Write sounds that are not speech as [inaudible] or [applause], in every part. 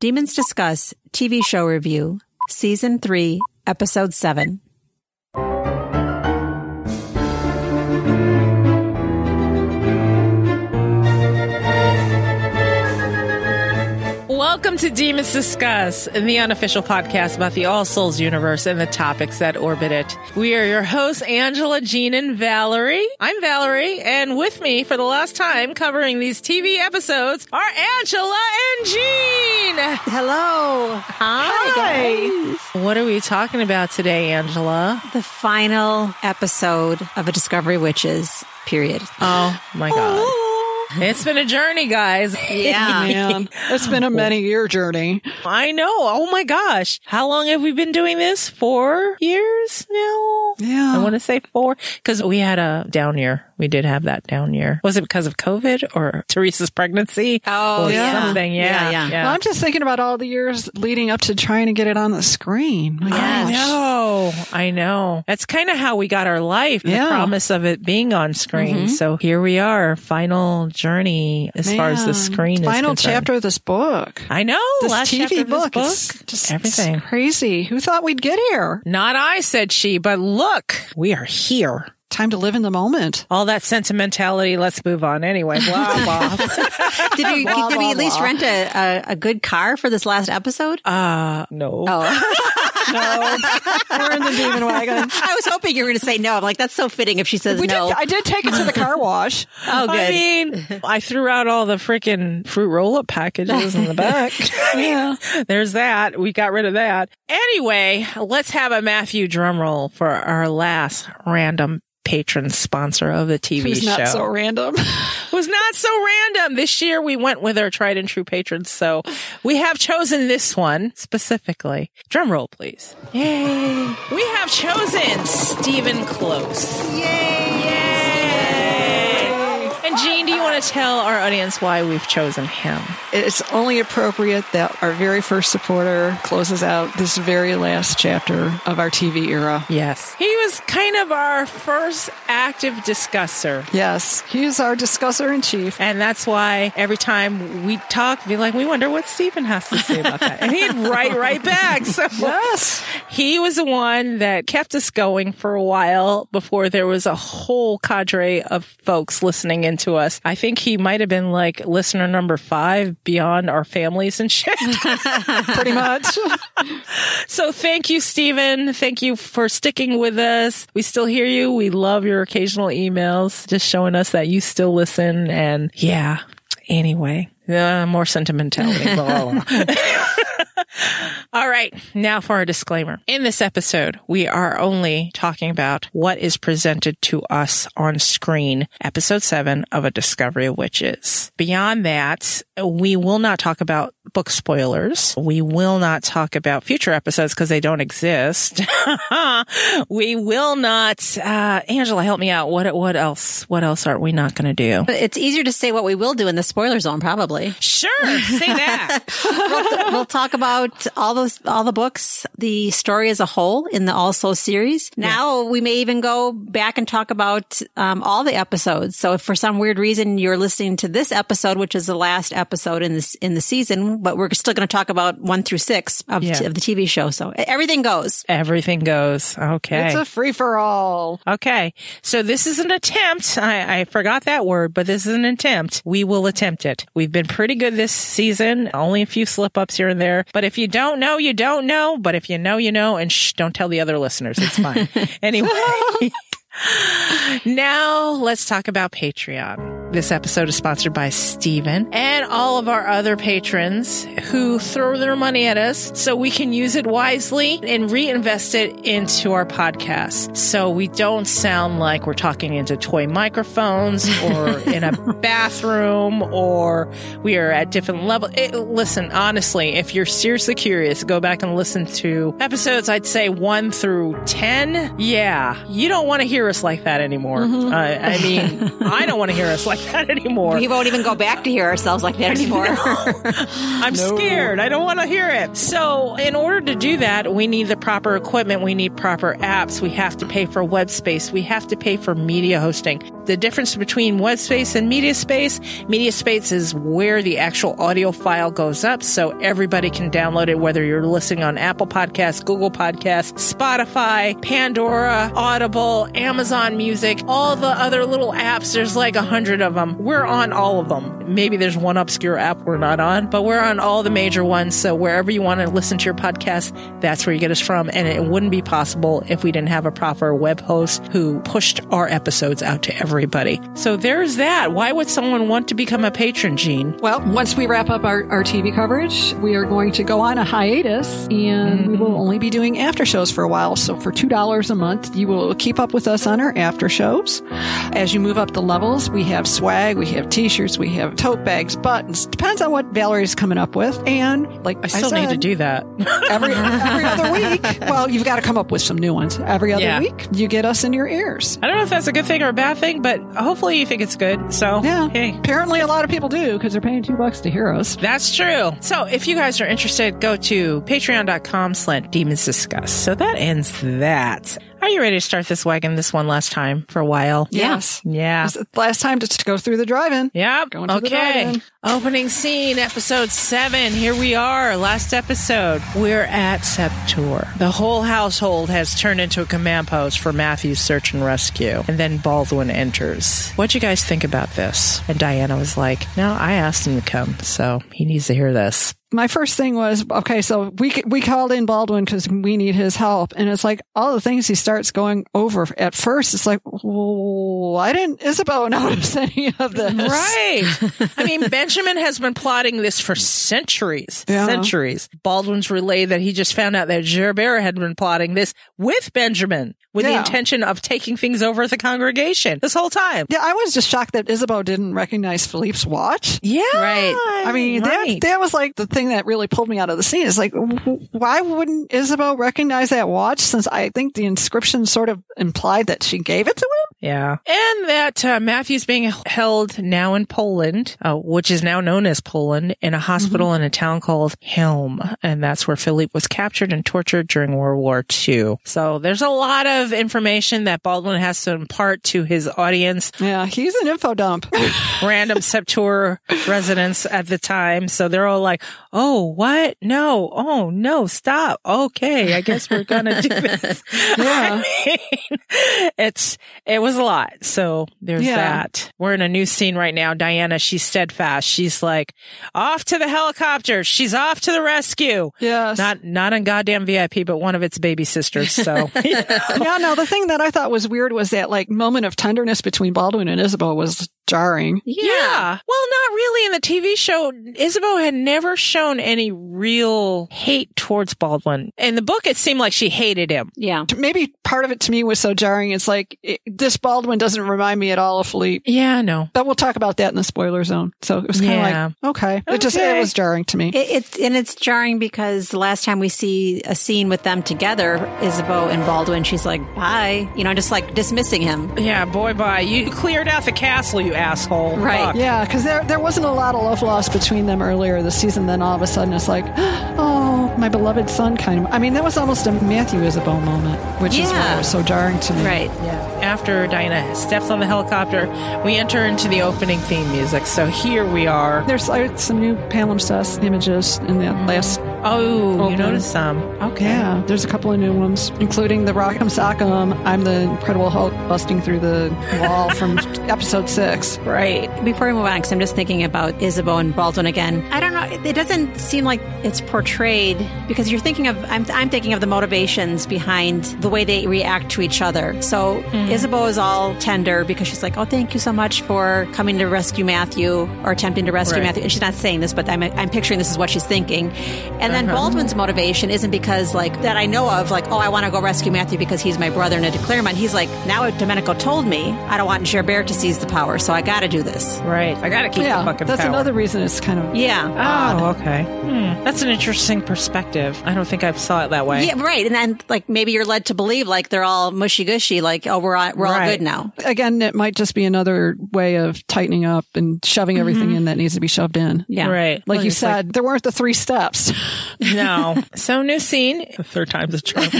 Demons Discuss TV Show Review, Season 3, Episode 7. Welcome to Demons Discuss, the unofficial podcast about the All Souls universe and the topics that orbit it. We are your hosts, Angela, Jean, and Valerie. I'm Valerie, and with me for the last time covering these TV episodes are Angela and Jean. Hello. Hi. guys. What are we talking about today, Angela? The final episode of A Discovery Witches, period. Oh my God. It's been a journey, guys. [laughs] Yeah. [laughs] Man, it's been a many year journey. I know. Oh my gosh. How long have we been doing this? Four years now? Yeah. I want to say four because we had a down year. We did have that down year. Was it because of COVID or Teresa's pregnancy? Oh, or yeah. something? Yeah. Yeah, yeah. Well, I'm just thinking about all the years leading up to trying to get it on the screen. My I gosh. know. I know. That's kind of how we got our life. The promise of it being on screen. Mm-hmm. So here we are, final journey as far as the screen Final chapter of this book. I know. This last chapter TV of this book. book. Just everything. crazy. Who thought we'd get here? Not I, said she, but look, we are here. Time to live in the moment. All that sentimentality, let's move on anyway. [laughs] Blah, blah. Did we, Blah, did we blah, at least blah. rent a, a, a good car for this last episode? uh, no. oh, [laughs] No, we're in the demon wagon. I was hoping you were going to say no. I'm like, that's so fitting if she says We no. did. I did take it to the car wash. [laughs] oh, good. I mean, I threw out all the freaking fruit roll up packages in the back. Yeah. There's that. We got rid of that. Anyway, let's have a Matthew drum roll for our last random patron sponsor of the TV Who's show. not so random. [laughs] was not so random. This year we went with our tried and true patrons. So we have chosen this one specifically. Drum roll, please. Yay. We have chosen Stephen Close. Yay. And Jean, do you want to tell our audience why we've chosen him? It's only appropriate that our very first supporter closes out this very last chapter of our TV era. Yes. He was kind of our first active discusser. Yes, he's our discusser in chief. And that's why every time we talk, be like, we wonder what Stephen has to say about that. And he'd write right back. So Yes. he was the one that kept us going for a while before there was a whole cadre of folks listening into us. I think he might have been like listener number five beyond our families and shit. [laughs] Pretty much. so thank you, Stephen. Thank you for sticking with us. We still hear you. We love your occasional emails, just showing us that you still listen. And yeah, anyway, uh, more sentimentality. Blah, [laughs] blah, [laughs] blah. [laughs] All right. Now for our disclaimer. In this episode, we are only talking about what is presented to us on screen, episode seven of A Discovery of Witches. Beyond that, we will not talk about book spoilers. We will not talk about future episodes because they don't exist. [laughs] we will not, uh, Angela, help me out. What, what else? What else are we not going to do? It's easier to say what we will do in the spoiler zone, probably. Sure. Say that. [laughs] we'll talk about all those, all the books, the story as a whole in the All Souls series. Now we may even go back and talk about um, all the episodes. So if for some weird reason you're listening to this episode, which is the last episode in this in the season, but we're still going to talk about one through six of, Yeah. of the TV show. So everything goes. Everything goes. Okay. It's a free for all. Okay. So this is an attempt. I, I forgot that word, but this is an attempt. We will attempt it. We've been pretty good this season. Only a few slip ups here and there. But if you don't know, you don't know. But if you know, you know. And shh, don't tell the other listeners. It's fine. [laughs] anyway. [laughs] Now let's talk about Patreon. This episode is sponsored by Stephen and all of our other patrons who throw their money at us so we can use it wisely and reinvest it into our podcast. So we don't sound like we're talking into toy microphones or [laughs] in a bathroom or we are at different levels. listen, honestly, if you're seriously curious, go back and listen to episodes, I'd say one through 10. Yeah, you don't want to hear us like that anymore. Uh, I mean, I don't want to hear us like that anymore. We won't even go back to hear ourselves like that anymore. [laughs] I'm scared. I don't want to hear it. So, in order to do that, we need the proper equipment. We need proper apps. We have to pay for web space. We have to pay for media hosting. The difference between web space and media space, media space is where the actual audio file goes up so everybody can download it, whether you're listening on Apple Podcasts, Google Podcasts, Spotify, Pandora, Audible, Amazon Music, all the other little apps. There's like a hundred of them. We're on all of them. Maybe there's one obscure app we're not on, but we're on all the major ones. So wherever you want to listen to your podcast, that's where you get us from. And it wouldn't be possible if we didn't have a proper web host who pushed our episodes out to everybody. So there's that. Why would someone want to become a patron, Jean? Well, once we wrap up our, our TV coverage, we are going to go on a hiatus and we will mm-hmm. only be doing after shows for a while. So for $2 a month, you will keep up with us on our after shows. As you move up the levels, we have swag, we have t-shirts, we have tote bags, buttons. Depends on what Valerie's coming up with. And like I still need to do that. every, every other [laughs] week. Well, you've got to come up with some new ones. Every other Yeah. week, you get us in your ears. I don't know if that's a good thing or a bad thing, but hopefully you think it's good. So, Yeah. hey. Apparently, a lot of people do because they're paying two bucks to hear us. That's true. So if you guys are interested, go to patreon.com slash demons discuss. So that ends that. Are you ready to start this wagon this one last time for a while? Yes. Yeah. It's the Last time to, to go through the drive-in. Yep. Going to the okay. drive-in. Opening scene, episode seven. Here we are. Last episode. We're at Sept-Tours. The whole household has turned into a command post for Matthew's search and rescue. And then Baldwin enters. What'd you guys think about this? And Diana was like, No, I asked him to come, so he needs to hear this. My first thing was okay so we we called in baldwin because we need his help and it's like all the things he starts going over at first it's like why didn't isabel [laughs] notice any of this Right. [laughs] I mean, Benjamin has been plotting this for centuries. Yeah. Centuries. Baldwin's relayed that he just found out that Gerbert had been plotting this with Benjamin with the intention of taking things over at the congregation this whole time. yeah i was just shocked that isabel didn't recognize philippe's watch Yeah. Right. I mean, right. that, that was like the thing that really pulled me out of the scene. Is like, why wouldn't Isabel recognize that watch? Since I think the inscription sort of implied that she gave it to him. Yeah. And that uh, Matthew's being held now in Poland, uh, which is now known as Poland, in a hospital in a town called Helm. And that's where Philippe was captured and tortured during World War II. So there's a lot of information that Baldwin has to impart to his audience, Yeah, he's an info dump. [laughs] random Sept-Tours residents at the time. So they're all like, oh, what? No. Oh, no, stop. Okay. I guess we're going to do [laughs] this. [laughs] Yeah. I mean, it's, it was a lot. So there's Yeah. that. We're in a new scene right now. Diana, she's steadfast. She's like, off to the helicopter. She's off to the rescue. yes. Not, not on goddamn VIP, but one of its baby sisters. So [laughs] yeah, no, the thing that I thought was weird was that like moment of tenderness between Baldwin and Isabel was jarring. Yeah. Well, not really. In the TV show, Isabel had never shown any real hate towards Baldwin. In the book, it seemed like she hated him. Yeah. Maybe part of it to me was so jarring. It's like it, this Baldwin doesn't remind me at all of Philippe. Yeah, I know. But we'll talk about that in the spoiler zone. So it was kind of Yeah. like, okay. It just, Okay. it was jarring to me. It, it's and it's jarring because the last time we see a scene with them together, Isabeau and Baldwin, she's like, "Bye," you know, just like dismissing him. Yeah, boy, bye. You cleared out the castle, you asshole. Right. Fuck. Yeah, because there there wasn't a lot of love lost between them earlier this season. Then all of a sudden, it's like, [gasps] oh, my beloved son, kind of. I mean, that was almost a Matthew Isabel moment, which is why Yeah. it was so jarring to me. Right. Yeah. After Diana steps on the helicopter, we enter into the opening theme music. So here we are. There's like, some new palimpsest images in that last. Oh, you noticed some. Okay. Yeah, there's a couple of new ones, including the Rock'em Sock'em. I'm the Incredible Hulk busting through the wall [laughs] from episode six. Right. Before we move on, because I'm just thinking about Isabeau and Baldwin again. I don't know. It, it doesn't seem like it's portrayed because you're thinking of. I'm, I'm thinking of the motivations behind the way they react to each other. So mm-hmm. Isabeau is all tender because she's like, "Oh, thank you so much for coming to rescue Matthew or attempting to rescue Right. Matthew." And she's not saying this, but I'm, I'm picturing this is what she's thinking. And then Baldwin's motivation isn't because like that I know of, like, "Oh, I want to go rescue Matthew because he's my brother and a de Clermont." He's like, "Now Domenico told me I don't want Gerbert to seize the power, so I got to do this." Right. I gotta keep the Yeah, fucking that's power. another reason it's kind of. Yeah. Oh, okay. Hmm. That's an interesting perspective. I don't think I saw it that way. Yeah, right. And then like maybe you're led to believe like they're all mushy gushy, like, oh, we're on all, we're all Right. good now. Again, it might just be another way of tightening up and shoving mm-hmm. everything in that needs to be shoved in. Yeah. Right. Like Well, you it's said, there weren't the three steps. [laughs] No. So new scene. [laughs] The third time's a charm. [laughs]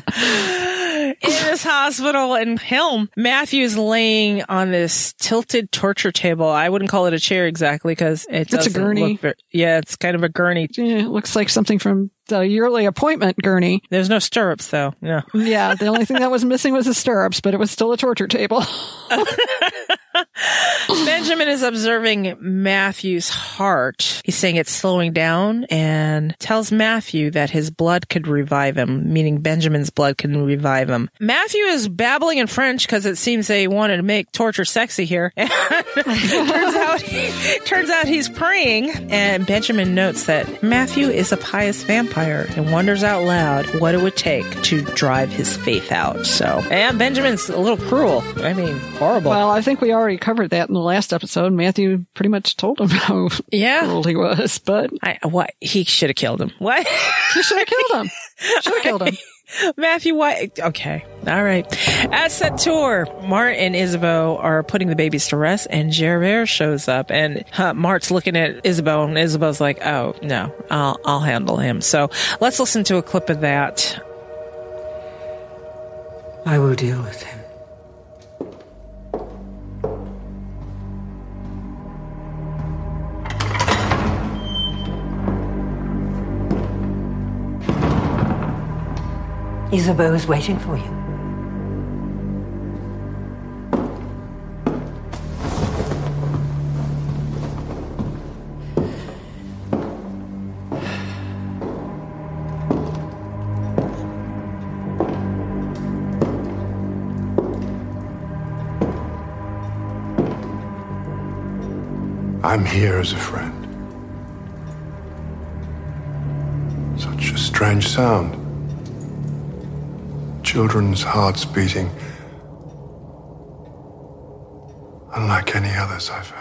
In this hospital in Helm, Matthew's laying on this tilted torture table. I wouldn't call it a chair exactly because it It's a gurney. look ver- yeah, it's kind of a gurney. Yeah, it looks like something from the yearly appointment gurney. There's no stirrups though. Yeah. Yeah, the only thing that was missing was the stirrups, but it was still a torture table. [laughs] Benjamin is observing Matthew's heart. He's saying it's slowing down and tells Matthew that his blood could revive him, meaning Benjamin's blood can revive him. Matthew is babbling in French because it seems they wanted to make torture sexy here. [laughs] turns out, turns out he's praying, and Benjamin notes that Matthew is a pious vampire and wonders out loud what it would take to drive his faith out. So, and Benjamin's a little cruel. I mean, horrible. well, I think we already covered that in the last episode. Matthew pretty much told him [laughs] how yeah. cruel he was, but I what he should have killed him. What he should have killed him. [laughs] Should have killed him. Matthew? Why? Okay, all right. At Sept-Tours, Mart and Isabeau are putting the babies to rest, and Gerbert shows up, and uh, Mart's looking at Isabeau, and Isabeau's like, "Oh no, I'll I'll handle him." So let's listen to a clip of that. I will deal with him. Isabeau is waiting for you. I'm here as a friend. Such a strange sound. Children's hearts beating. Unlike any others I've before.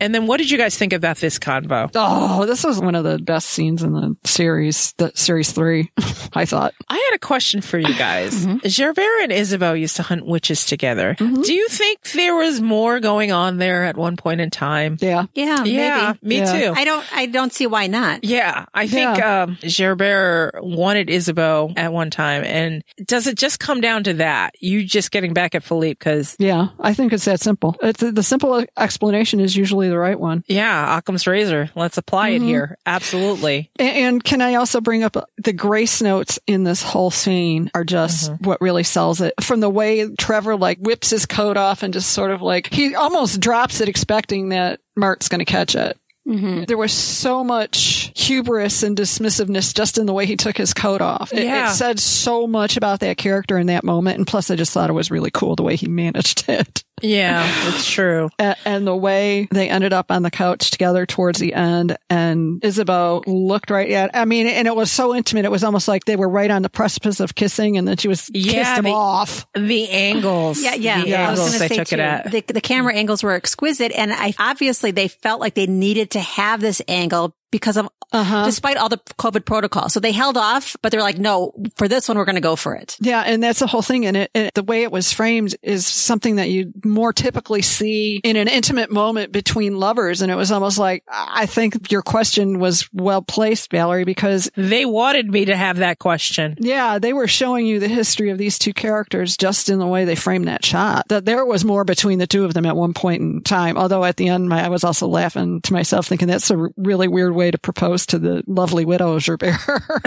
And then, what did you guys think about this convo? Oh, this was one of the best scenes in the series, the series three, [laughs] I thought. I had a question for you guys. Gerbert and Isabeau used to hunt witches together. Do you think there was more going on there at one point in time? Yeah. Yeah, Yeah, maybe. me Yeah. too. I don't. I don't see why not. Yeah, I think Yeah. um, Gerbert wanted Isabeau at one time, and does it just come down to that? You just getting back at Philippe because Yeah. I think it's that simple. It's, the simple explanation is usually the right one. yeah, Occam's razor. Let's apply it mm-hmm. here. Absolutely. And, and can I also bring up uh, the grace notes in this whole scene are just mm-hmm. what really sells it. From the way Trevor like whips his coat off and just sort of like he almost drops it, expecting that Mart's going to catch it. Mm-hmm. There was so much hubris and dismissiveness just in the way he took his coat off. It, Yeah. it said so much about that character in that moment. And plus, I just thought it was really cool the way he managed [laughs] it. Yeah, it's true. A- and the way they ended up on the couch together towards the end and Isabeau looked right at I mean and it was so intimate it was almost like they were right on the precipice of kissing and then she was Yeah, kissed him they- off The angles. Yeah, yeah. The I was going they to say took too, it at. the, the camera angles were exquisite, and I obviously they felt like they needed to have this angle because of uh-huh despite all the COVID protocol. So they held off, but they're like, no, for this one we're going to go for it. yeah and that's the whole thing and it, and the way it was framed is something that you more typically see in an intimate moment between lovers and it was almost like I think your question was well placed Valerie because They wanted me to have that question. Yeah, they were showing you the history of these two characters just in the way they framed that shot. That there was more between the two of them at one point in time. Although at the end, my, I was also laughing to myself, thinking that's a really weird way to propose to the lovely widow Gerbert. [laughs]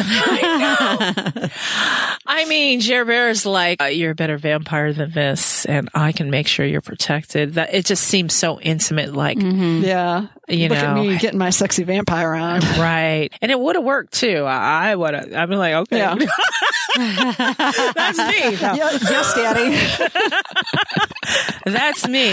I mean, Gerbert is like, uh, you're a better vampire than this, and I can make sure you're protected. That it just seems so intimate, like yeah, You look at know. me getting my sexy vampire on. [laughs] right, and it would have worked too. I, I would have. I'd be like, okay, Yeah. [laughs] that's me. No, Yeah, yes, Daddy. That's me.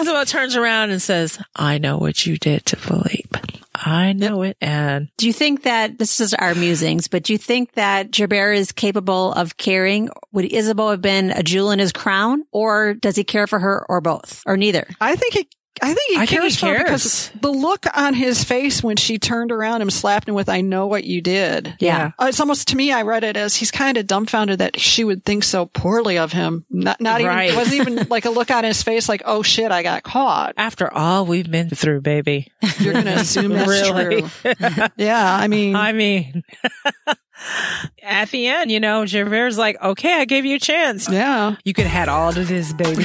Isabel turns around and says, "I know what you did to Philippe. I know it." And Do you think that this is our musings, but do you think that Gerbert is capable of caring? Would Isabeau have been a jewel in his crown, or does he care for her, or both, or neither? I think he I think he I think he cares for her because the look on his face when she turned around and slapped him with "I know what you did." Yeah. Uh, it's almost to me. I read it as he's kind of dumbfounded that she would think so poorly of him. Not, not Right. even it wasn't even [laughs] like a look on his face like, "Oh shit, I got caught." After all we've been through, baby. You're going [laughs] to assume that's Really? true. [laughs] Yeah, I mean, I mean, at the end, you know, Gerbert's like, okay, I gave you a chance. yeah. You could have had all of this, baby.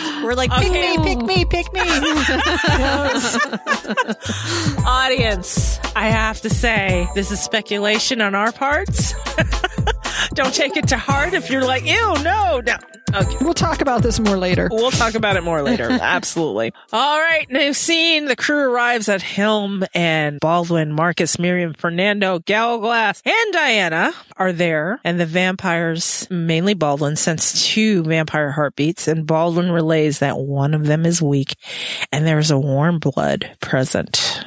We're like, pick Okay. me, pick me, pick [laughs] me. Audience, I have to say, this is speculation on our parts. [laughs] Don't take it to heart if you're like, ew, no, no. Okay. We'll talk about this more later. We'll talk about it more later. [laughs] Absolutely. All right. New scene. The crew arrives at Helm and Baldwin, Marcus, Miriam, Fernando, Gallowglass, and Diana are there. And the vampires, mainly Baldwin, sense two vampire heartbeats and Baldwin relays that one of them is weak and there's a warm blood present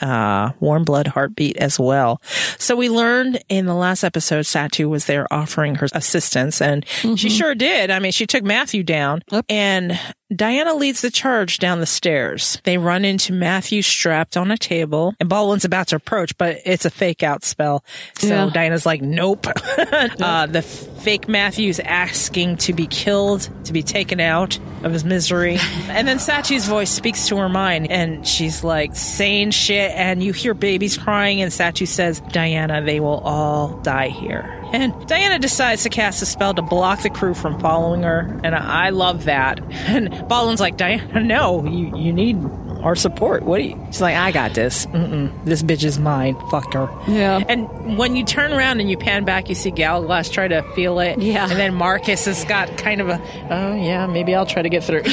uh, warm blood heartbeat as well. So we learned in the last episode, Satu was there offering her assistance and she sure did. I mean, she took Matthew down Yep. and Diana leads the charge down the stairs. They run into Matthew strapped on a table and Baldwin's about to approach, but it's a fake out spell. So Yeah. Diana's like, nope. [laughs] uh, the fake Matthew's asking to be killed, to be taken out of his misery. [laughs] and then Satu's voice speaks to her mind and she's like saying shit and you hear babies crying and Satu says, Diana, they will all die here. And Diana decides to cast a spell to block the crew from following her. And I love that. [laughs] And Baldwin's like, Diana, no, you, you need our support. What do you? She's like, I got this. Mm-mm, this bitch is mine. Fuck her. Yeah. And when you turn around and you pan back, you see Gallowglass try to feel it. Yeah. And then Marcus has got kind of a, oh yeah, maybe I'll try to get through. [laughs] [laughs]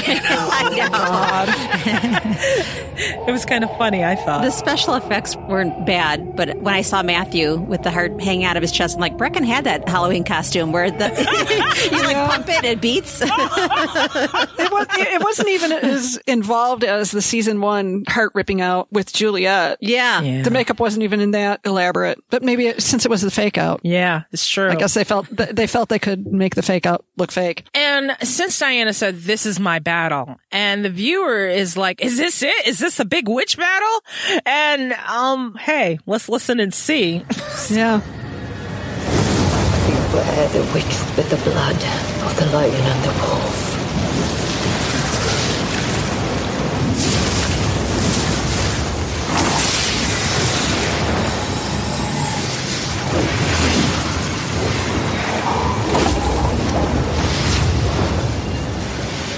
it was kind of funny, I thought. The special effects weren't bad, but when I saw Matthew with the heart hanging out of his chest, I'm like, Brecken had that Halloween costume where the [laughs] you like pump it, it beats. it, was, it wasn't even as involved as the season one heart ripping out with Juliet. yeah. yeah. The makeup wasn't even in that elaborate, but maybe it, since it was the fake out, yeah, it's true. I guess they felt th- they felt they could make the fake out look fake. And since Diana said, this is my battle, and the viewer is like, is this it? Is this a big witch battle? And, um, hey, let's listen and see. [laughs] Yeah, Beware the witch with the blood of the lion and the wolf.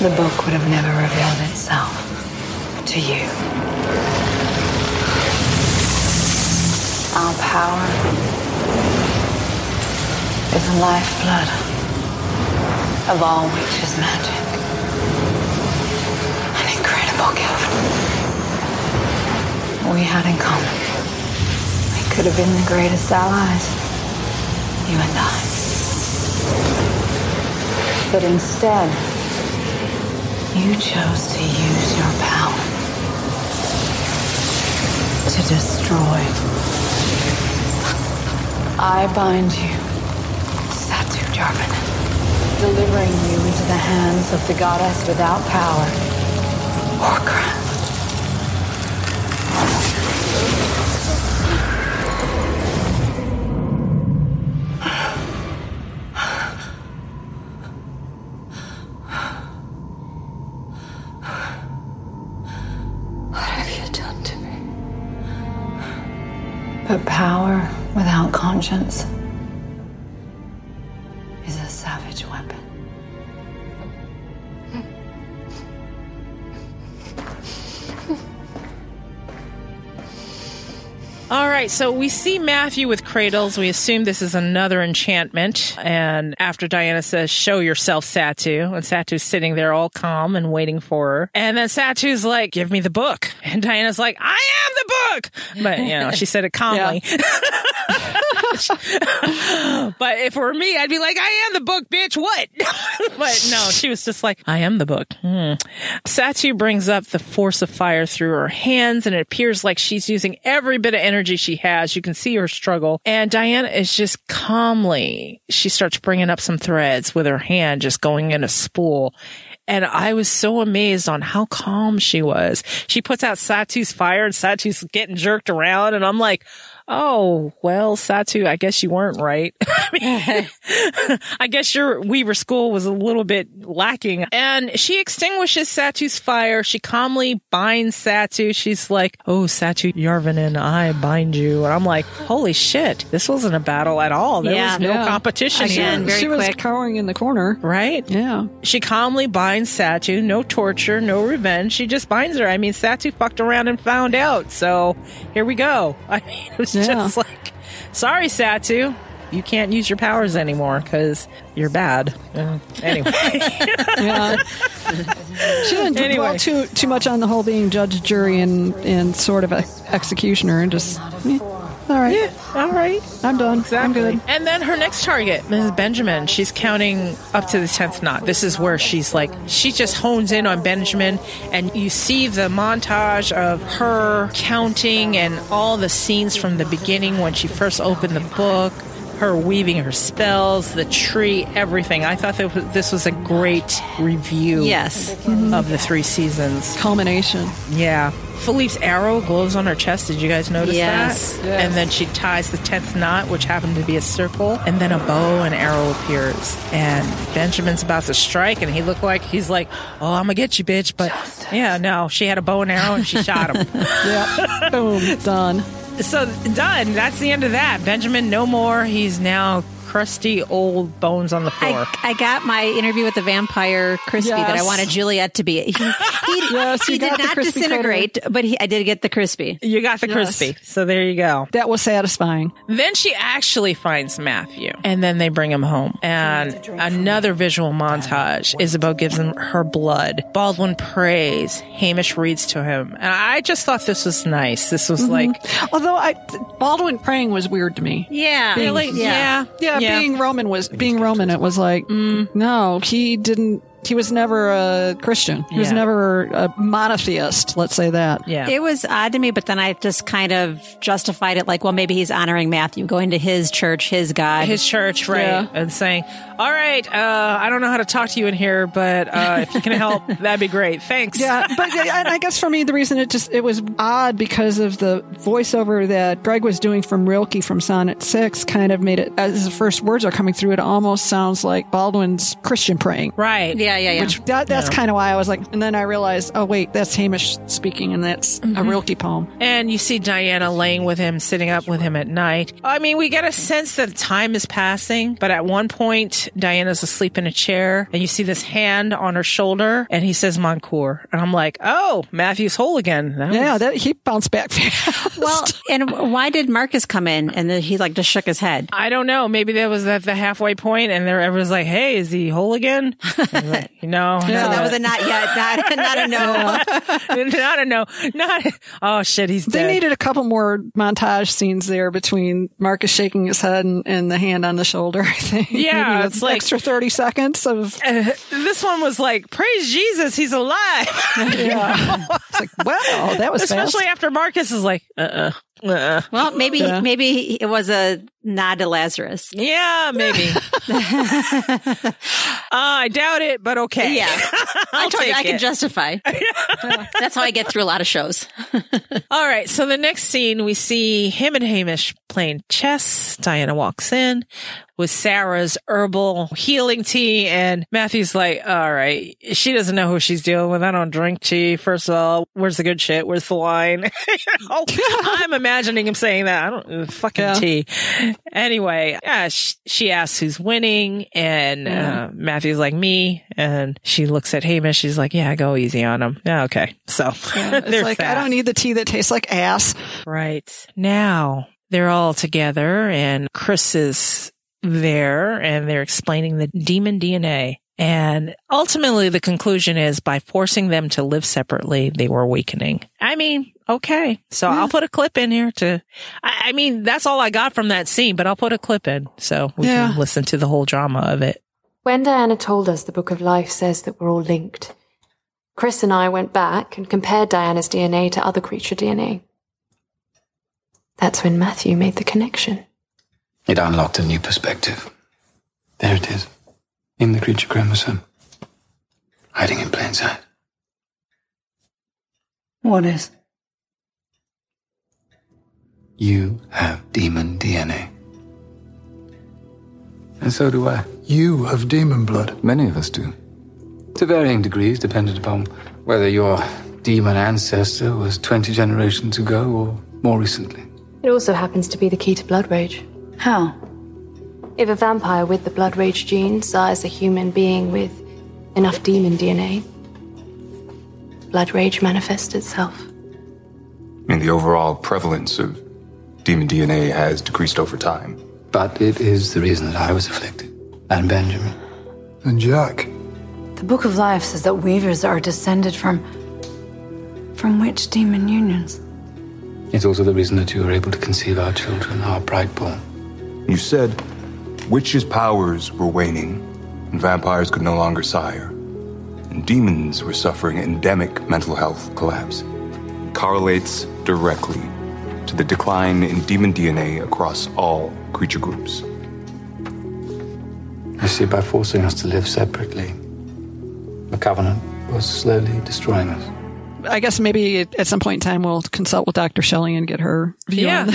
The book would have never revealed itself to you. Our power is the lifeblood of all witches' magic. An incredible gift. We had in common. We could have been the greatest allies, you and I. But instead, you chose to use your power to destroy. I bind you, Satu Järvinen, delivering you into the hands of the goddess without power or so we see Matthew with cradles. We assume this is another enchantment. And after Diana says, "Show yourself, Satu," and Satu's sitting there all calm and waiting for her. And then Satu's like, "Give me the book," [laughs] and Diana's like, "I am the book," but you know, she said it calmly. [laughs] [laughs] but if it were me, I'd be like, I am the book, bitch. What? but no, she was just like, I am the book. Hmm. Satu brings up the force of fire through her hands and it appears like she's using every bit of energy she has. You can see her struggle. And Diana is just calmly, she starts bringing up some threads with her hand, just going in a spool. And I was so amazed on how calm she was. She puts out Satu's fire and Satu's getting jerked around. And I'm like, Oh, well, Satu, I guess you weren't right. [laughs] I, mean, [laughs] I guess your Weaver school was a little bit lacking. And she extinguishes Satu's fire. She calmly binds Satu. She's like, Oh, Satu Järvinen, I bind you. And I'm like, Holy shit, this wasn't a battle at all. There Yeah. was no Yeah. competition Again, here. very she was quick. cowering in the corner. Right? Yeah. She calmly binds Satu. No torture, no revenge. She just binds her. I mean, Satu fucked around and found out. So here we go. [laughs] I mean, it was Yeah. [laughs] just like, sorry, Satu. You can't use your powers anymore because you're bad. Uh, anyway, [laughs] Yeah. [laughs] she didn't Anyway. dwell too too much on the whole being judge, jury, and and sort of a executioner, and just eh, all right, yeah, all right. I'm done. I'm good. And then her next target, Mrs. Benjamin, she's counting up to the 10th knot. This is where she's like, she just hones in on Benjamin, and you see the montage of her counting and all the scenes from the beginning when she first opened the book. Her weaving her spells, the tree, everything. I thought that this was a great review Yes. of the three seasons. Culmination. Yeah. Philippe's arrow glows on her chest. Did you guys notice Yes. that? And then she ties the tenth knot, which happened to be a circle, and then a bow and arrow appears. And Benjamin's about to strike, and he looked like he's like, "Oh, I'm gonna get you, bitch!" But yeah, no, she had a bow and arrow, and she [laughs] shot him. Yeah. [laughs] Boom. Done. so done. That's the end of that. Benjamin, no more. He's now crusty old bones on the floor. I, I got my interview with the vampire crispy that I wanted Juliet to be. He, he, [laughs] Yes, he you did not crispy disintegrate, but he, I did get the crispy. you got the Yes. crispy. So there you go. That was satisfying. Then she actually finds Matthew and then they bring him home. And another visual montage. Isabel gives him her blood. Baldwin prays. Hamish reads to him. And I just thought this was nice. This was mm-hmm. like, Although I Baldwin praying was weird to me. Yeah. really? Yeah. Yeah, being Roman was being Roman. It was like mm. no, he didn't. He was never a Christian. He was never a monotheist. Let's say that. yeah. It was odd to me, but then I just kind of justified it like, well, maybe he's honoring Matthew, going to his church, his God. his church, right? Yeah. And saying, "All right, uh, I don't know how to talk to you in here, but uh, if you can help, [laughs] that'd be great. Thanks." Yeah, but and I guess for me the reason it just it was odd because of the voiceover that Greg was doing from Rilke from Sonnet Six kind of made it as the first words are coming through. It almost sounds like Baldwin's Christian praying. Right. yeah, yeah, yeah. Which that, that's kind of why I was like, and then I realized, oh wait, that's Hamish speaking, and that's a mm-hmm. Rilke poem. And you see Diana laying with him, sitting up with him at night. I mean, we get a sense that time is passing, but at one point, Diana's asleep in a chair, and you see this hand on her shoulder, and he says mon coeur. And I'm like, oh, Matthew's whole again. That Yeah, was- that he bounced back [laughs] fast. well, and why did Marcus come in and then he like just shook his head? I don't know. Maybe that was at the halfway point, and there everyone's like, "Hey, is he whole again?" [laughs] I'm like, no, So that was a not yet, not, [laughs] not a no. [laughs] not a no, not. Oh shit, he's They dead. needed a couple more montage scenes there between Marcus shaking his head and, and the hand on the shoulder. [laughs] I think. Yeah, Maybe it's like- extra thirty seconds of. this one was like, "Praise Jesus, he's alive." Yeah, it's like wow, that was Especially fast. after Marcus is like, uh, uh Well, maybe Yeah. maybe it was a nod to Lazarus. yeah, maybe. [laughs] uh, I doubt it, but okay. Yeah, [laughs] I I'll told you take I can justify. [laughs] That's how I get through a lot of shows. All right. So the next scene, we see him and Hamish playing chess. Diana walks in with Sarah's herbal healing tea, and Matthew's like, "All right, she doesn't know who she's dealing with. I don't drink tea. First of all, where's the good shit? Where's the wine? [laughs] You know, [laughs] I'm imagining him saying that. I don't fucking Yeah. tea. Anyway, yeah, she, she asks who's winning, and uh, Matthew's like me, and she looks at Hamish. She's like, "Yeah, go easy on him. Yeah, okay." So [laughs] It's there's like that. I don't need the tea that tastes like ass. Right. Now they're all together and Chris is there and they're explaining the demon DNA. And ultimately the conclusion is by forcing them to live separately, they were awakening. I mean, Okay. So I'll put a clip in here to, I, I mean, that's all I got from that scene, but I'll put a clip in so we Yeah. can listen to the whole drama of it. When Diana told us the Book of Life says that we're all linked, Chris and I went back and compared Diana's DNA to other creature DNA. That's when Matthew made the connection. It unlocked a new perspective. There it is, in the creature chromosome, hiding in plain sight. What is? You have demon DNA. And so do I. You have demon blood. Many of us do. To varying degrees, dependent upon whether your demon ancestor was 20 generations ago or more recently. It also happens to be the key to blood rage. How? If a vampire with the blood rage gene size a human being with enough demon DNA, blood rage manifests itself. I mean, the overall prevalence of demon DNA has decreased over time. But it is the reason that I was afflicted. And Benjamin. And Jack. The Book of Life says that weavers are descended from. from which demon unions? It's also the reason that you were able to conceive our children, our brightborn. You said witches' powers were waning, and vampires could no longer sire, and demons were suffering endemic mental health collapse. Correlates directly to the decline in demon DNA across all creature groups. You see, by forcing us to live separately, the Covenant was slowly destroying us. I guess maybe at at some point in time we'll consult with Dr. Shelley and get her view Yeah, on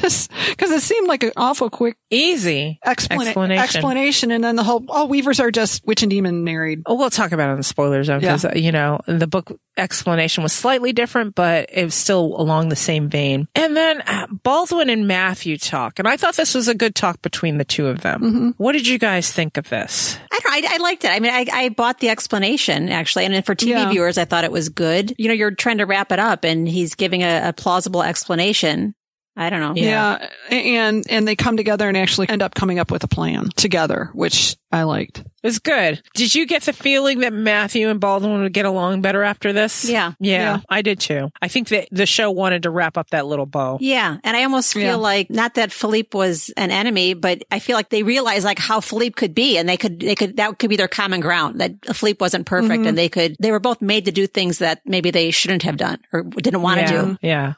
this. Because [laughs] it seemed like an awful quick Easy explana- explanation. explanation. And then the whole, oh, weavers are just witch and demon married. Oh, we'll talk about it in the spoiler zone because, Yeah. you know, the book explanation was slightly different, but it was still along the same vein. And then uh, Baldwin and Matthew talk. And I thought this was a good talk between the two of them. Mm-hmm. What did you guys think of this? I don't. I, I liked it. I mean, I, I bought the explanation actually. And for TV Yeah. viewers, I thought it was good. You know, you're trying to wrap it up and he's giving a, a plausible explanation. I don't know. Yeah. And, and they come together and actually end up coming up with a plan together, which I liked. It was good. Did you get the feeling that Matthew and Baldwin would get along better after this? Yeah. Yeah, Yeah. I did too. I think that the show wanted to wrap up that little bow. Yeah. And I almost feel Yeah. like not that Philippe was an enemy, but I feel like they realized like how Philippe could be and they could, they could, that could be their common ground that Philippe wasn't perfect mm-hmm. and they could, they were both made to do things that maybe they shouldn't have done or didn't want to yeah. do. Yeah.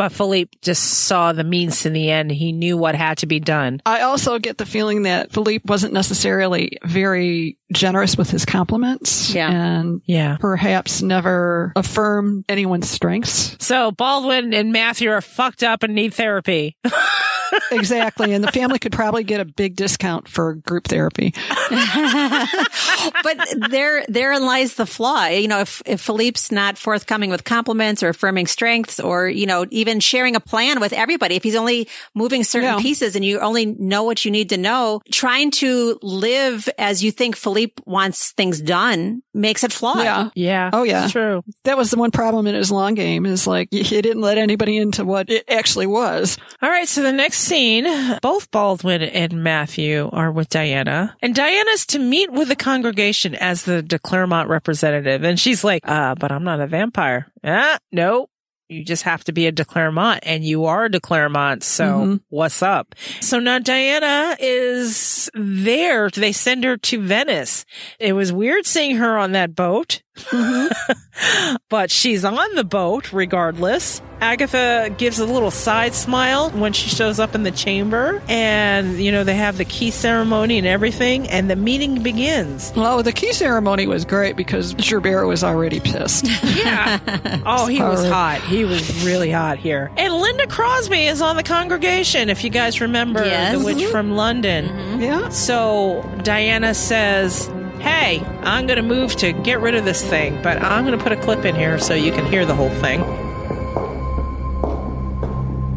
But Philippe just saw the means to the end. He knew what had to be done. I also get the feeling that Philippe wasn't necessarily very generous with his compliments. Yeah. And Yeah. perhaps never affirm anyone's strengths. So Baldwin and Matthew are fucked up and need therapy. [laughs] exactly. And the family could probably get a big discount for group therapy. [laughs] but there, therein lies the flaw. You know, if, if Philippe's not forthcoming with compliments or affirming strengths or, you know, even sharing a plan with everybody, if he's only moving certain Yeah. pieces and you only know what you need to know, trying to live as you think Philippe wants things done makes it flawed. Yeah. Yeah. Oh, yeah. True. That was the one problem in his long game is like he didn't let anybody into what it actually was. All right. So the next scene, both Baldwin and Matthew are with Diana and Diana's to meet with the congregation as the de Clermont representative. And she's like, uh, but I'm not a vampire. Ah, no. You just have to be a de Clermont and you are a de Clermont. So Mhm. what's up? So now Diana is there. They send her to Venice. It was weird seeing her on that boat. Mm-hmm. [laughs] but she's on the boat regardless. Agatha gives a little side smile when she shows up in the chamber and, you know, they have the key ceremony and everything and the meeting begins. Well, the key ceremony was great because Gerbert was already pissed. [laughs] Yeah. [laughs] oh, he was hot. He was really hot here. And Linda Crosby is on the congregation, if you guys remember Yes. the witch from London. Mm-hmm. yeah. So Diana says, Hey, I'm going to move to get rid of this thing, but I'm going to put a clip in here so you can hear the whole thing.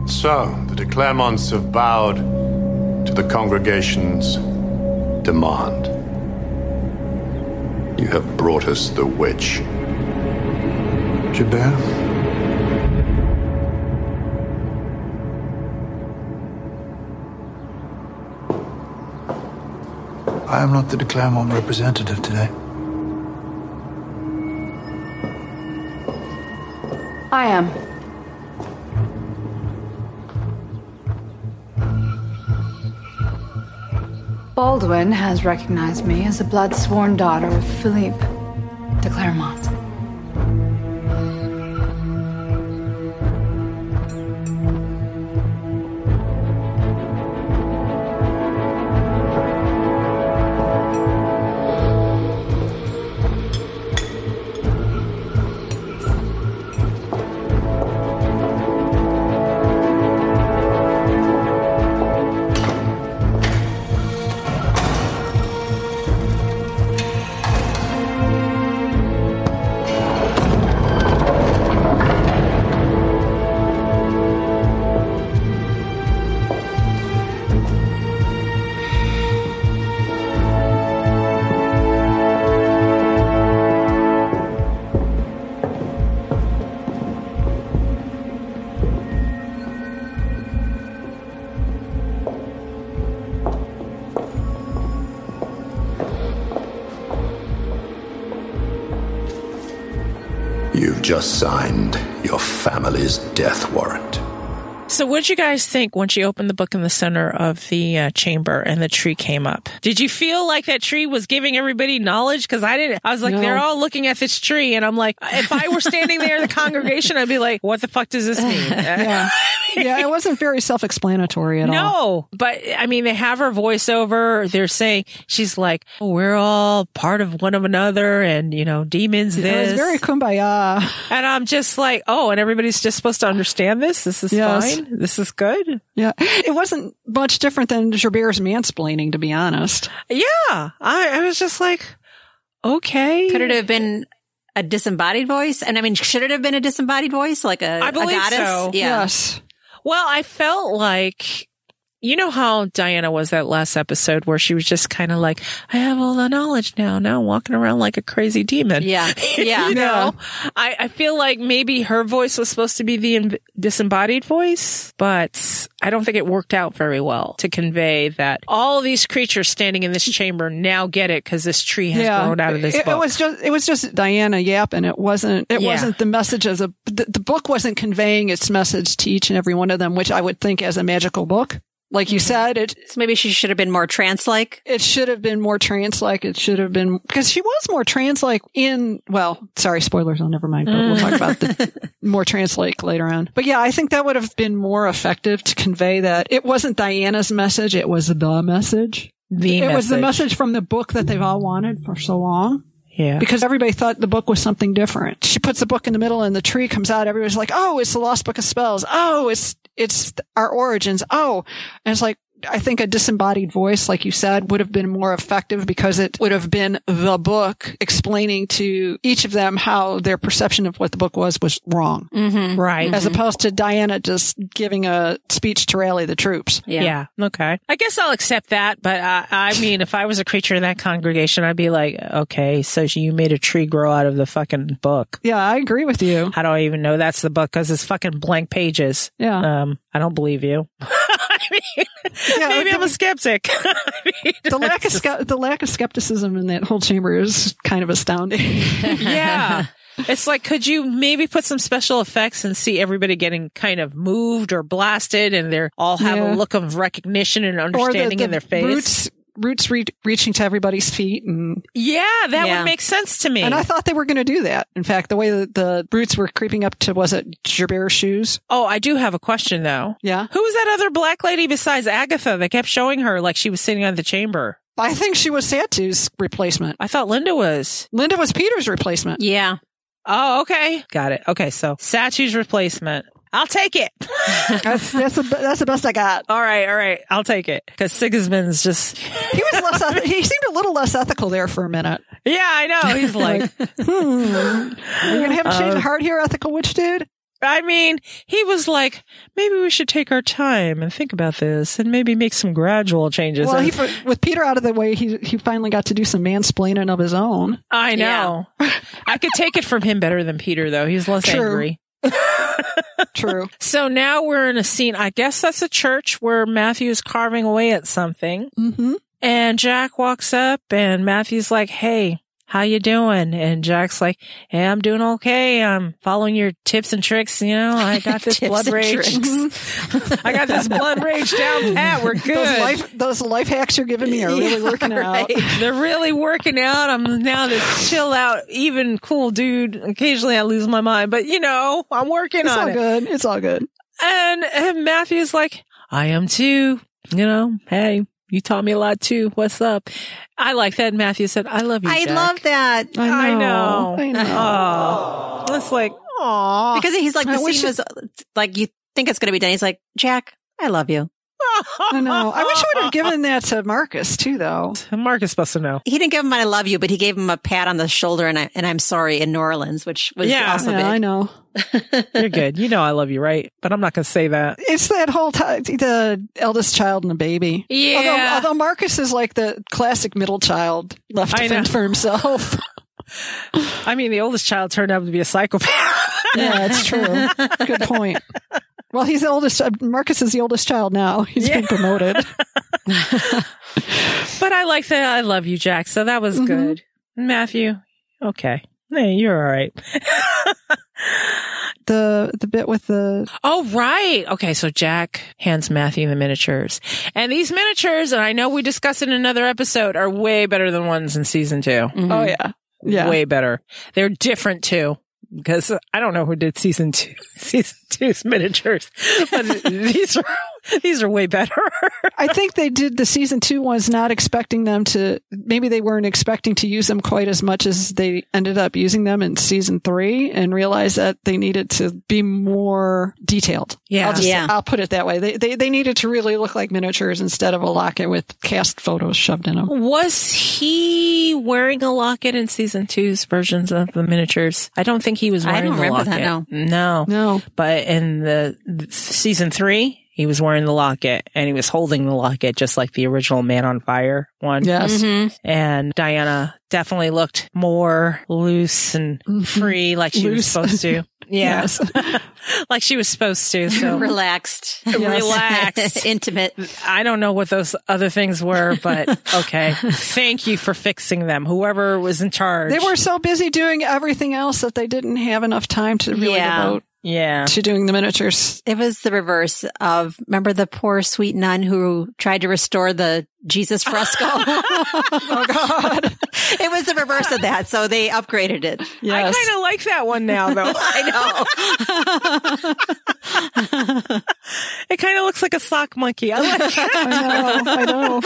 So, the de Clermonts have bowed to the congregation's demand. You have brought us the witch. Gilbert? I am not the de Clermont representative today. I am. Baldwin has recognized me as a blood-sworn daughter of Philippe de Clermont. What did you guys think when she opened the book in the center of the uh, chamber and the tree came up? Did you feel like that tree was giving everybody knowledge? Because I didn't. I was like, No. they're all looking at this tree, and I'm like, if I were standing there in the congregation, I'd be like, what the fuck does this [sighs] mean? Yeah. [laughs] yeah, it wasn't very self explanatory at all. No, but I mean, they have her voiceover. They're saying she's like, oh, "We're all part of one of another," and you know, demons. It This was very kumbaya. and I'm just like, "Oh," and everybody's just supposed to understand this. This is Yes. fine. This is good. Yeah. It wasn't much different than Gerbert's mansplaining, to be honest. Yeah, I, I was just like, okay. Could it have been a disembodied voice? And I mean, should it have been a disembodied voice, like a, I a believe goddess? so. Yeah. Yes. Well, I felt like, you know how Diana was that last episode where she was just kind of like, I have all the knowledge now. Now I'm walking around like a crazy demon. Yeah. [laughs] Yeah. you know, I, I feel like maybe her voice was supposed to be the in- disembodied voice, but I don't think it worked out very well to convey that all these creatures standing in this chamber now get it because this tree has grown out of this it, book. it was just it was just Diana yapping. It wasn't it Yeah. wasn't the message as a the, the book wasn't conveying its message to each and every one of them, which I would think as a magical book. Like you said, it So maybe she should have been more trance like. it should have been more trance like. It should have been because she was more trance like in well, sorry, spoilers. I'll never mind. But we'll talk about the [laughs] more trance like later on. But yeah, I think that would have been more effective to convey that it wasn't Diana's message. It was the message. the it was the message from the book that they've all wanted for so long. Yeah. because everybody thought the book was something different. She puts the book in the middle and the tree comes out. Everybody's like, "Oh, it's the Lost Book of Spells. Oh, it's it's our origins. Oh." And it's like I think a disembodied voice like you said would have been more effective because it would have been the book explaining to each of them how their perception of what the book was was wrong. Mm-hmm. right. As opposed to Diana just giving a speech to rally the troops. Yeah. Okay. I guess I'll accept that. But I, I mean, if I was a creature in that congregation, I'd be like, okay, so you made a tree grow out of the fucking book. Yeah, I agree with you. How do I even know that's the book? Because it's fucking blank pages. Yeah. Um, I don't believe you. [laughs] [laughs] I mean, Yeah, maybe the- I'm a skeptic. [laughs] I mean, the lack of the lack of skepticism in that whole chamber is kind of astounding. [laughs] yeah. It's like, could you maybe put some special effects and see everybody getting kind of moved or blasted and they're all have Yeah. a look of recognition and or the, understanding the in their face? roots roots re- reaching to everybody's feet and Yeah, that Yeah. would make sense to me. and I thought they were going to do that. In fact, the way that the roots were creeping up to was it Gerbert's shoes? oh, I do have a question though. Yeah, Who was that other black lady besides Agatha that kept showing her like she was sitting on the chamber? I think she was Satu's replacement. I thought Linda was. Linda was Peter's replacement. Yeah. Oh, okay. Got it. Okay, so Satu's replacement. I'll take it. [laughs] That's that's the, that's the best I got. all right, all right. I'll take it. Because Sigismund's just, He was less. [laughs] eth- he seemed a little less ethical there for a minute. yeah, I know. He's like, [laughs] Hmm. Are you going to have a change of heart here, ethical witch dude? I mean, he was like, maybe we should take our time and think about this and maybe make some gradual changes. Well, And he with Peter out of the way, he he finally got to do some mansplaining of his own. I know. I could take it from him better than Peter, though. He's less True. angry. True. [laughs] So now we're in a scene. I guess that's a church where Matthew's carving away at something. Mm-hmm. And Jack walks up and Matthew's like, Hey, how you doing? And Jack's like, hey, I'm doing okay. I'm following your tips and tricks. You know, I got [laughs] this blood rage. [laughs] I got this blood rage down pat. We're [laughs] good. Those life, those life hacks you're giving me are really working out. They're really working out. I'm now this chill out, even cool dude. Occasionally I lose my mind, but you know, I'm working It's on all good. It's all good. And, and Matthew's like, I am too. You know, hey, you taught me a lot too. What's up? I like that. Matthew said, I love you. I Jack." love that I know. I know. Oh, it's like, aw. because he's like I the wish scene was like you think it's going to be done. He's like Jack, I love you. I know. I wish I would have given that to Marcus too, though. Marcus is supposed to know. He didn't give him "I love you," but he gave him a pat on the shoulder and I and I'm sorry in New Orleans, which was Yeah. also Yeah. I know. [laughs] You're good. You know I love you, right? But I'm not going to say that. It's that whole time, the eldest child and the baby. Yeah. Although, although Marcus is like the classic middle child left to fend for himself. [laughs] I mean, the oldest child turned out to be a psychopath. yeah, it's true. [laughs] Good point. Well, he's the oldest. uh, Marcus is the oldest child now. [laughs] He's been promoted. [laughs] But I like that. I love you, Jack. So that was Mhm. good. Matthew, okay. Hey, you're all right. The the bit with the Oh, right. Okay. So Jack hands Matthew the miniatures. And these miniatures, and I know we discussed in another episode, are way better than ones in season 2 oh yeah yeah Way better. They're different too. Because I don't know who did season two, [laughs] season two's miniatures, but [laughs] these are, [laughs] these are way better. I think they did the season two ones not expecting them to, maybe they weren't expecting to use them quite as much as they ended up using them in season three and realized that they needed to be more detailed. Yeah. I'll just, Yeah. I'll put it that way. They, they, they needed to really look like miniatures instead of a locket with cast photos shoved in them. Was he wearing a locket in season two's versions of the miniatures? I don't think he was I wearing don't the remember locket. that, No. No. But in the, the season three, he was wearing the locket and he was holding the locket just like the original Man on Fire one. Yes. Mhm. And Diana definitely looked more loose and free like she was supposed to. Yeah. [laughs] Yes. [laughs] like she was supposed to. So [laughs] relaxed, Relaxed. intimate. I don't know what those other things were, but okay. Thank you for fixing them. Whoever was in charge. They were so busy doing everything else that they didn't have enough time to really Yeah. devote yeah. to doing the miniatures. It was the reverse of remember the poor sweet nun who tried to restore the Jesus fresco. [laughs] [laughs] Oh God. it was the reverse of that, so they upgraded it. I kind of like that one now, though. [laughs] I know. it kind of looks like a sock monkey. I like it. I know.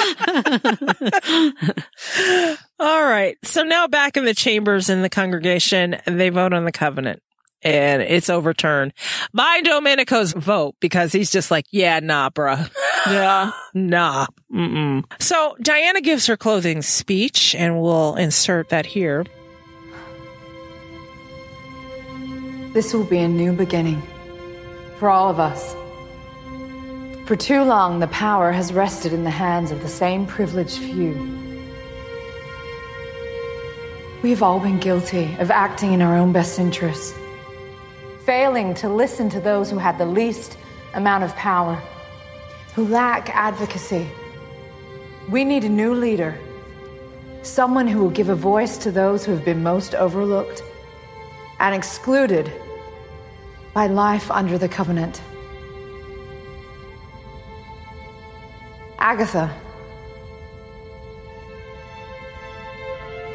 I know. All right. So now back in the chambers in the congregation, they vote on the covenant and it's overturned by Domenico's vote because he's just like, yeah, nah, bruh. [laughs] Yeah. nah. Mm-mm. So Diana gives her clothing speech and we'll insert that here. This will be a new beginning for all of us. For too long, the power has rested in the hands of the same privileged few. We've all been guilty of acting in our own best interests, failing to listen to those who had the least amount of power, who lack advocacy. We need a new leader, someone who will give a voice to those who have been most overlooked and excluded by life under the covenant. Agatha,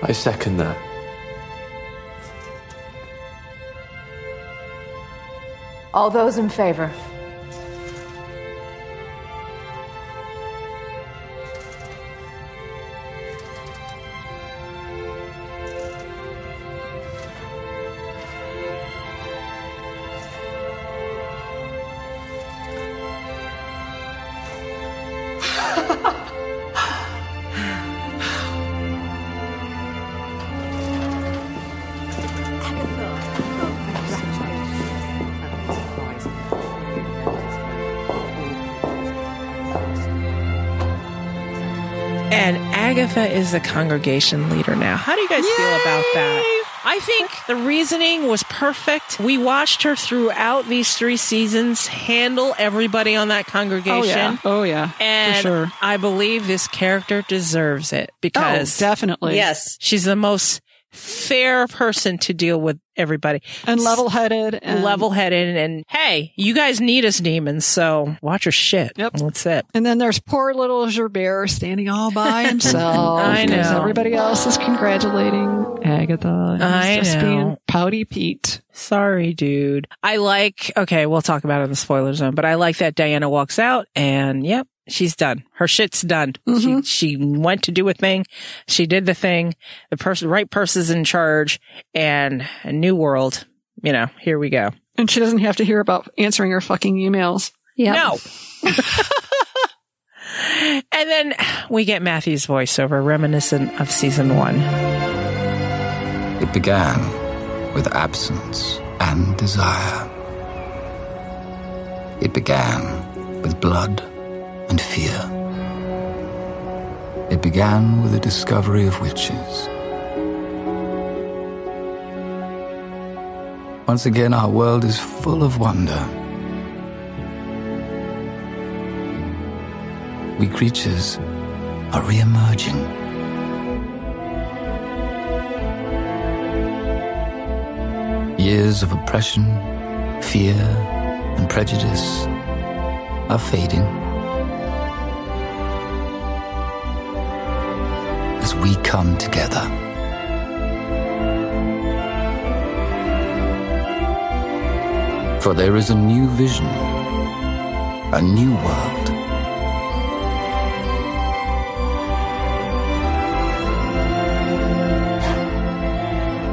I second that. All those in favor. Is the congregation leader now. How do you guys feel about that? I think the reasoning was perfect. We watched her throughout these three seasons handle everybody on that congregation. Oh yeah. Oh yeah. And For sure. I believe this character deserves it Oh, because definitely. Yes. she's the most fair person to deal with everybody and level headed and level headed and hey, you guys need us demons, so watch your shit. Yep. That's it. And then there's poor little Gerbert standing all by [laughs] himself. I know. Everybody else is congratulating Agatha. and I just know. being pouty Pete. Sorry, dude. I like, okay, we'll talk about it in the spoiler zone, but I like that Diana walks out and yep, she's done. Her shit's done. She, mm-hmm. she went to do a thing. She did the thing. The person, right person's in charge and a new world. You know, here we go. And she doesn't have to hear about answering her fucking emails. Yeah. No. [laughs] and then we get Matthew's voiceover reminiscent of season one. It began with absence and desire. It began with blood and fear. It began with the discovery of witches. Once again, our world is full of wonder. We creatures are re-emerging. Years of oppression, fear, and prejudice are fading. We come together. For there is a new vision, a new world.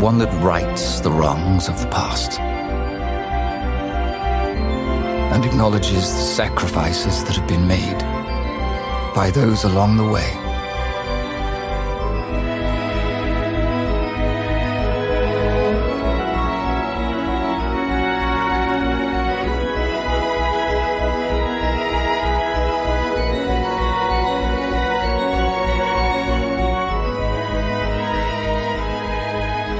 One that rights the wrongs of the past and acknowledges the sacrifices that have been made by those along the way.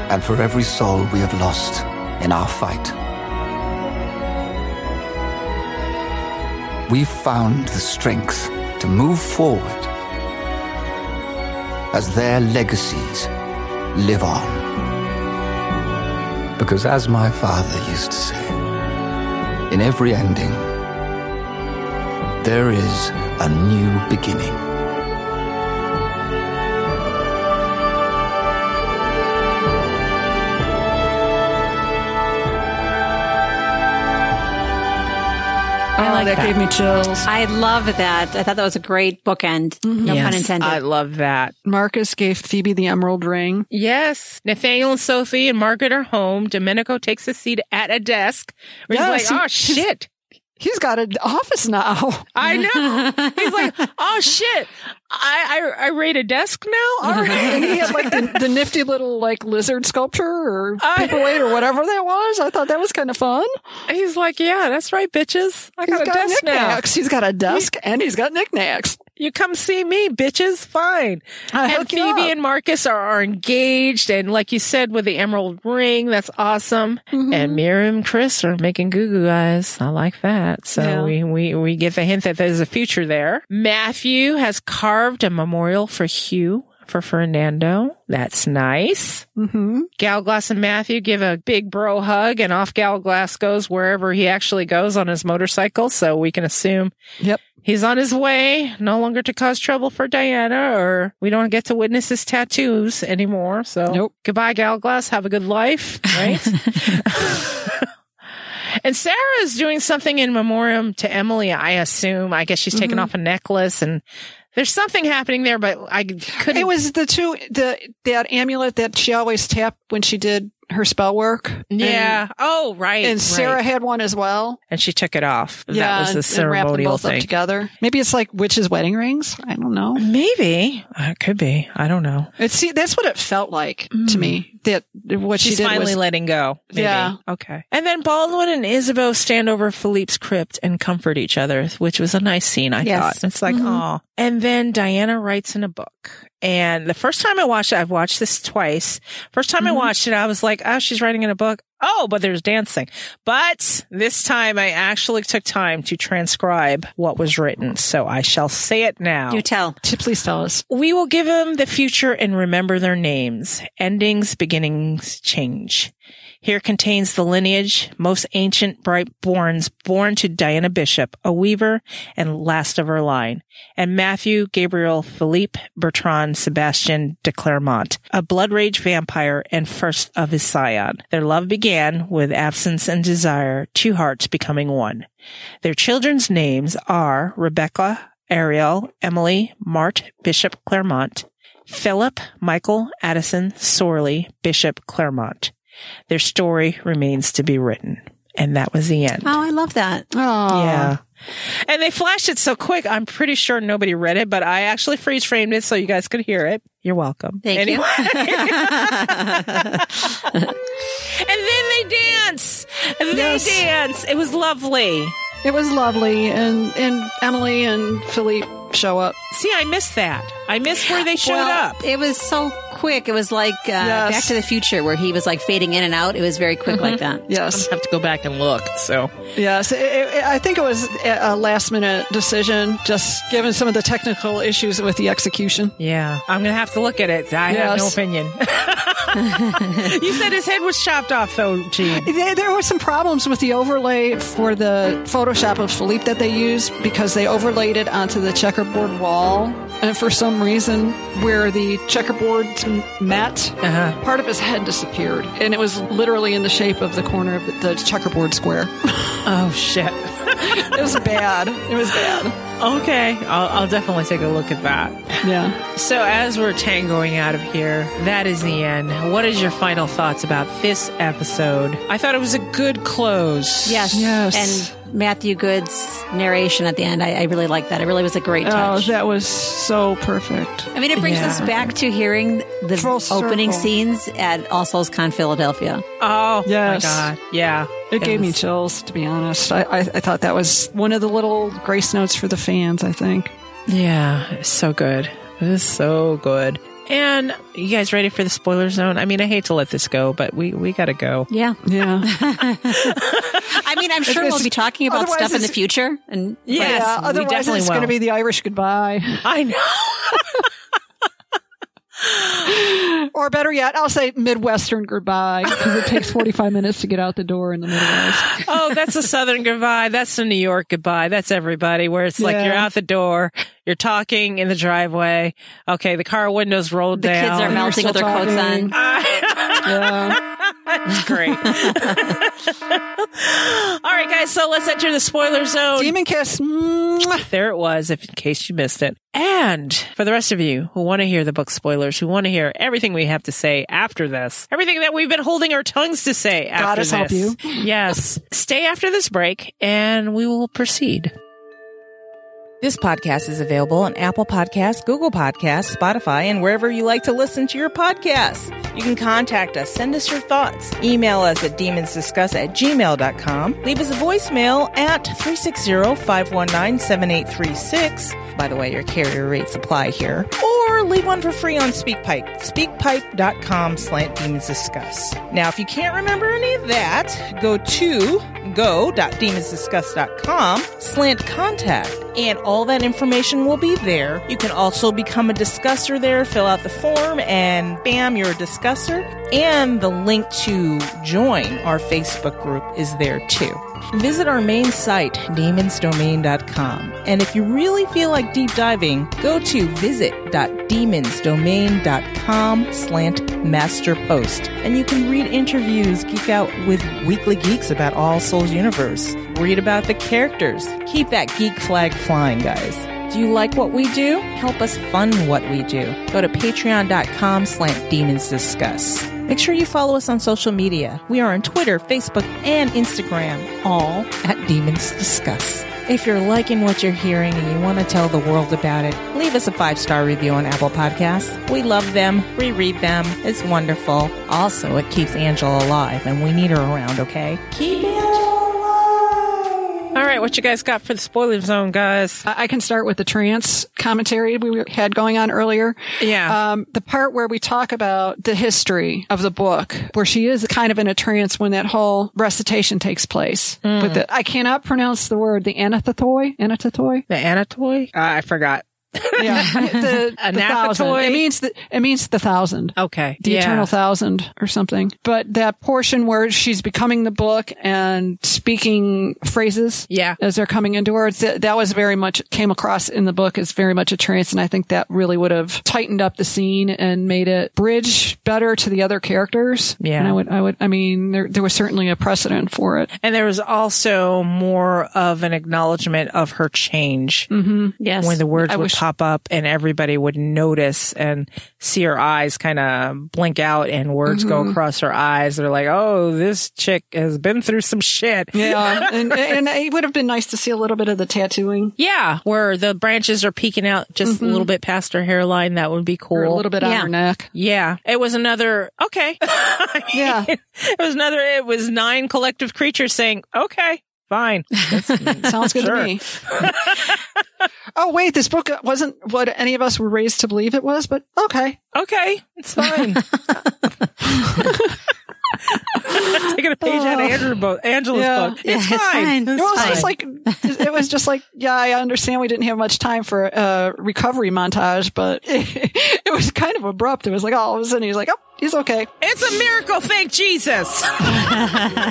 And for every soul we have lost in our fight, we've found the strength to move forward as their legacies live on. Because as my father used to say, in every ending, there is a new beginning. That, that. gave me chills. I love that. I thought that was a great bookend. No pun intended. I love that. Marcus gave Phoebe the emerald ring. Yes. Nathaniel and Sophie and Margaret are home. Domenico takes a seat at a desk. Where Yes, he's like, oh shit. He's got an office now. [laughs] I know. He's like, oh shit. I, I, I rate a desk now? All and [laughs] he had like the, the nifty little like lizard sculpture or paperweight or whatever that was. I thought that was kind of fun. He's like, yeah, that's right, bitches. I He's got a got desk now. He's got a desk and he's got knickknacks. You come see me, bitches. Fine. I and Phoebe and Marcus are, are engaged. And like you said, with the emerald ring, that's awesome. Mm-hmm. And Miriam and Chris are making goo goo eyes. I like that. So Yeah. we, we, we get the hint that there's a future there. Matthew has carved a memorial for Hugh. For Fernando. That's nice. Mm-hmm. Gallowglass and Matthew give a big bro hug and off Gallowglass goes wherever he actually goes on his motorcycle. So we can assume Yep. He's on his way, no longer to cause trouble for Diana, or we don't get to witness his tattoos anymore. So Nope. goodbye, Gallowglass. Have a good life, right? [laughs] [laughs] and Sarah is doing something in memoriam to Emily, I assume. I guess she's taking Mm-hmm. off a necklace and there's something happening there, but I couldn't. It was the two the that amulet that she always tapped when she did her spell work. yeah. oh, right. And, and Sarah right. had one as well. and she took it off. yeah, that was the and, and wrapped them ceremonial both up together. Maybe it's like witches' wedding rings. I don't know. Maybe Uh, it could be. I don't know. It's see, that's what it felt like to me. That what She's she did finally was letting go. Maybe. Yeah. Okay. And then Baldwin and Isabeau stand over Philippe's crypt and comfort each other, which was a nice scene, I Yes. thought. It's like, oh. And then Diana writes in a book. And the first time I watched it, I've watched this twice. First time I mm-hmm. watched it, I was like, oh, she's writing in a book. Oh, but there's dancing. But this time I actually took time to transcribe what was written. So I shall say it now. You tell. Please tell us. We will give them the future and remember their names. Endings, beginnings change. Here contains the lineage, most ancient bright borns born to Diana Bishop, a weaver and last of her line, and Matthew, Gabriel, Philippe, Bertrand, Sebastian de Clermont, a blood rage vampire and first of his scion. Their love began with absence and desire, two hearts becoming one. Their children's names are Rebecca, Ariel, Emily, Mart, Bishop, Clermont, Philip, Michael, Addison, Sorley, Bishop, Clermont. Their story remains to be written. And that was the end. Oh, I love that. Oh, Yeah. And they flashed it so quick. I'm pretty sure nobody read it, but I actually freeze framed it so you guys could hear it. You're welcome. Thank Anyway. you. [laughs] [laughs] and then they dance. They Yes. dance. It was lovely. It was lovely, and and Emily and Philippe show up. See, I missed that. I missed where they showed well, up. It was so quick. It was like uh, Yes. Back to the Future, where he was like fading in and out. It was very quick like that. Yes, I have to go back and look. So yes. It, it, I think it was a last minute decision, just given some of the technical issues with the execution. yeah, I'm gonna have to look at it. I have no opinion. [laughs] [laughs] [laughs] you said his head was chopped off, though, Jean. There, there were some problems with the overlay for the Photoshop of Philippe that they used because they overlaid it onto the checkerboard wall, and for some reason, where the checkerboards met, Uh-huh. part of his head disappeared, and it was literally in the shape of the corner of the, the checkerboard square. [laughs] Oh shit. [laughs] it was bad. It was bad. Okay, I'll, I'll definitely take a look at that. Yeah. So, as we're tangoing out of here, that is the end. What is your final thoughts about this episode? I thought it was a good close. Yes. Yes. And Matthew Goode's narration at the end, I, I really like that. It really was a great oh, touch. Oh, that was so perfect. I mean, it brings us back to hearing the Full opening circle. scenes at All Souls Con Philadelphia. Oh, Yes. my God. Yeah. It gave me chills, to be honest. I, I, I thought that was one of the little grace notes for the fans, I think. Yeah, so good. It is so good. And you guys ready for the spoiler zone? I mean, I hate to let this go, but we, we got to go. Yeah. Yeah. [laughs] [laughs] I mean, I'm sure we'll be talking about stuff in the future. And Yes, yeah, we otherwise definitely it's going to be the Irish goodbye. [laughs] I know. Or better yet, I'll say Midwestern goodbye because it takes 45 minutes to get out the door in the Midwest. [laughs] oh, that's a Southern goodbye. That's a New York goodbye. That's everybody where it's like Yeah. you're out the door, you're talking in the driveway. Okay, the car windows rolled the down. The kids are melting with their still coats talking. [laughs] on. Yeah. That's great. All right, guys. So let's enter the spoiler zone. Demon Kiss. There it was, if in case you missed it. And for the rest of you who want to hear the book spoilers, who want to hear everything we have to say after this, everything that we've been holding our tongues to say after Goddess help this. you. Yes. Stay after this break and we will proceed. This podcast is available on Apple Podcasts, Google Podcasts, Spotify, and wherever you like to listen to your podcasts. You can contact us, send us your thoughts, email us at demonsdiscuss at gmail.com, leave us a voicemail at 360-519-7836. By the way, your carrier rates apply here. Or leave one for free on SpeakPipe, speakpipe.com slant demonsdiscuss. Now, if you can't remember any of that, go to go.demonsdiscuss.com slant contact and all that information will be there. You can also become a discusser there, fill out the form, and bam, you're a discusser. And the link to join our Facebook group is there too. Visit our main site, demonsdomain.com. And if you really feel like deep diving, go to visit.demonsdomain.com slant master post. And you can read interviews, geek out with weekly geeks about All Souls Universe, read about the characters. Keep that geek flag flying, guys. Do you like what we do? Help us fund what we do. Go to patreon.com slant demons discuss. Make sure you follow us on social media. We are on Twitter, Facebook, and Instagram, all at Demons Discuss. If you're liking what you're hearing and you want to tell the world about it, leave us a five star review on Apple Podcasts. We love them, we read them, it's wonderful. Also, it keeps Angela alive, and we need her around, okay? Keep! All right, what you guys got for the spoiler zone, guys? I I can start with the trance commentary we had going on earlier. Yeah. Um, the part where we talk about the history of the book, where she is kind of in a trance when that whole recitation takes place. Mm. With the, I cannot pronounce the word, the anathotoi, anathotoi. The anatoi? Uh, I forgot. Yeah, [laughs] the, the [laughs] thousand. It means the, it means the thousand. Okay. the yeah. eternal thousand or something. But that portion where she's becoming the book and speaking phrases Yeah. as they're coming into her, th- that was very much came across in the book as very much a trance. And I think that really would have tightened up the scene and made it bridge better to the other characters. Yeah. And I would, I would, I mean, there, there was certainly a precedent for it. And there was also more of an acknowledgement of her change mm-hmm. Yes. when the words I would wish- pop up and everybody would notice and see her eyes kind of blink out and words go mm-hmm. across her eyes. They're like, oh, this chick has been through some shit. Yeah. [laughs] and, and it would have been nice to see a little bit of the tattooing Yeah, where the branches are peeking out just a little mm-hmm. bit past her hairline. That would be cool. or a little bit on her neck. Yeah, it was another okay. [laughs] Yeah. [laughs] it was another. It was nine collective creatures saying, "Okay, fine." [laughs] Sounds good to me. [laughs] oh wait, this book wasn't what any of us were raised to believe it was, but okay. Okay, it's fine. [laughs] Taking a page out of oh. Andrew bo- Angela's Yeah. book. Yeah, It's, it's fine. fine. It was Fine. just like it was just like yeah, I understand we didn't have much time for a recovery montage, but it, was kind of abrupt. It was like all of a sudden he's like, oh, he's okay, It's a miracle. Thank Jesus. [laughs]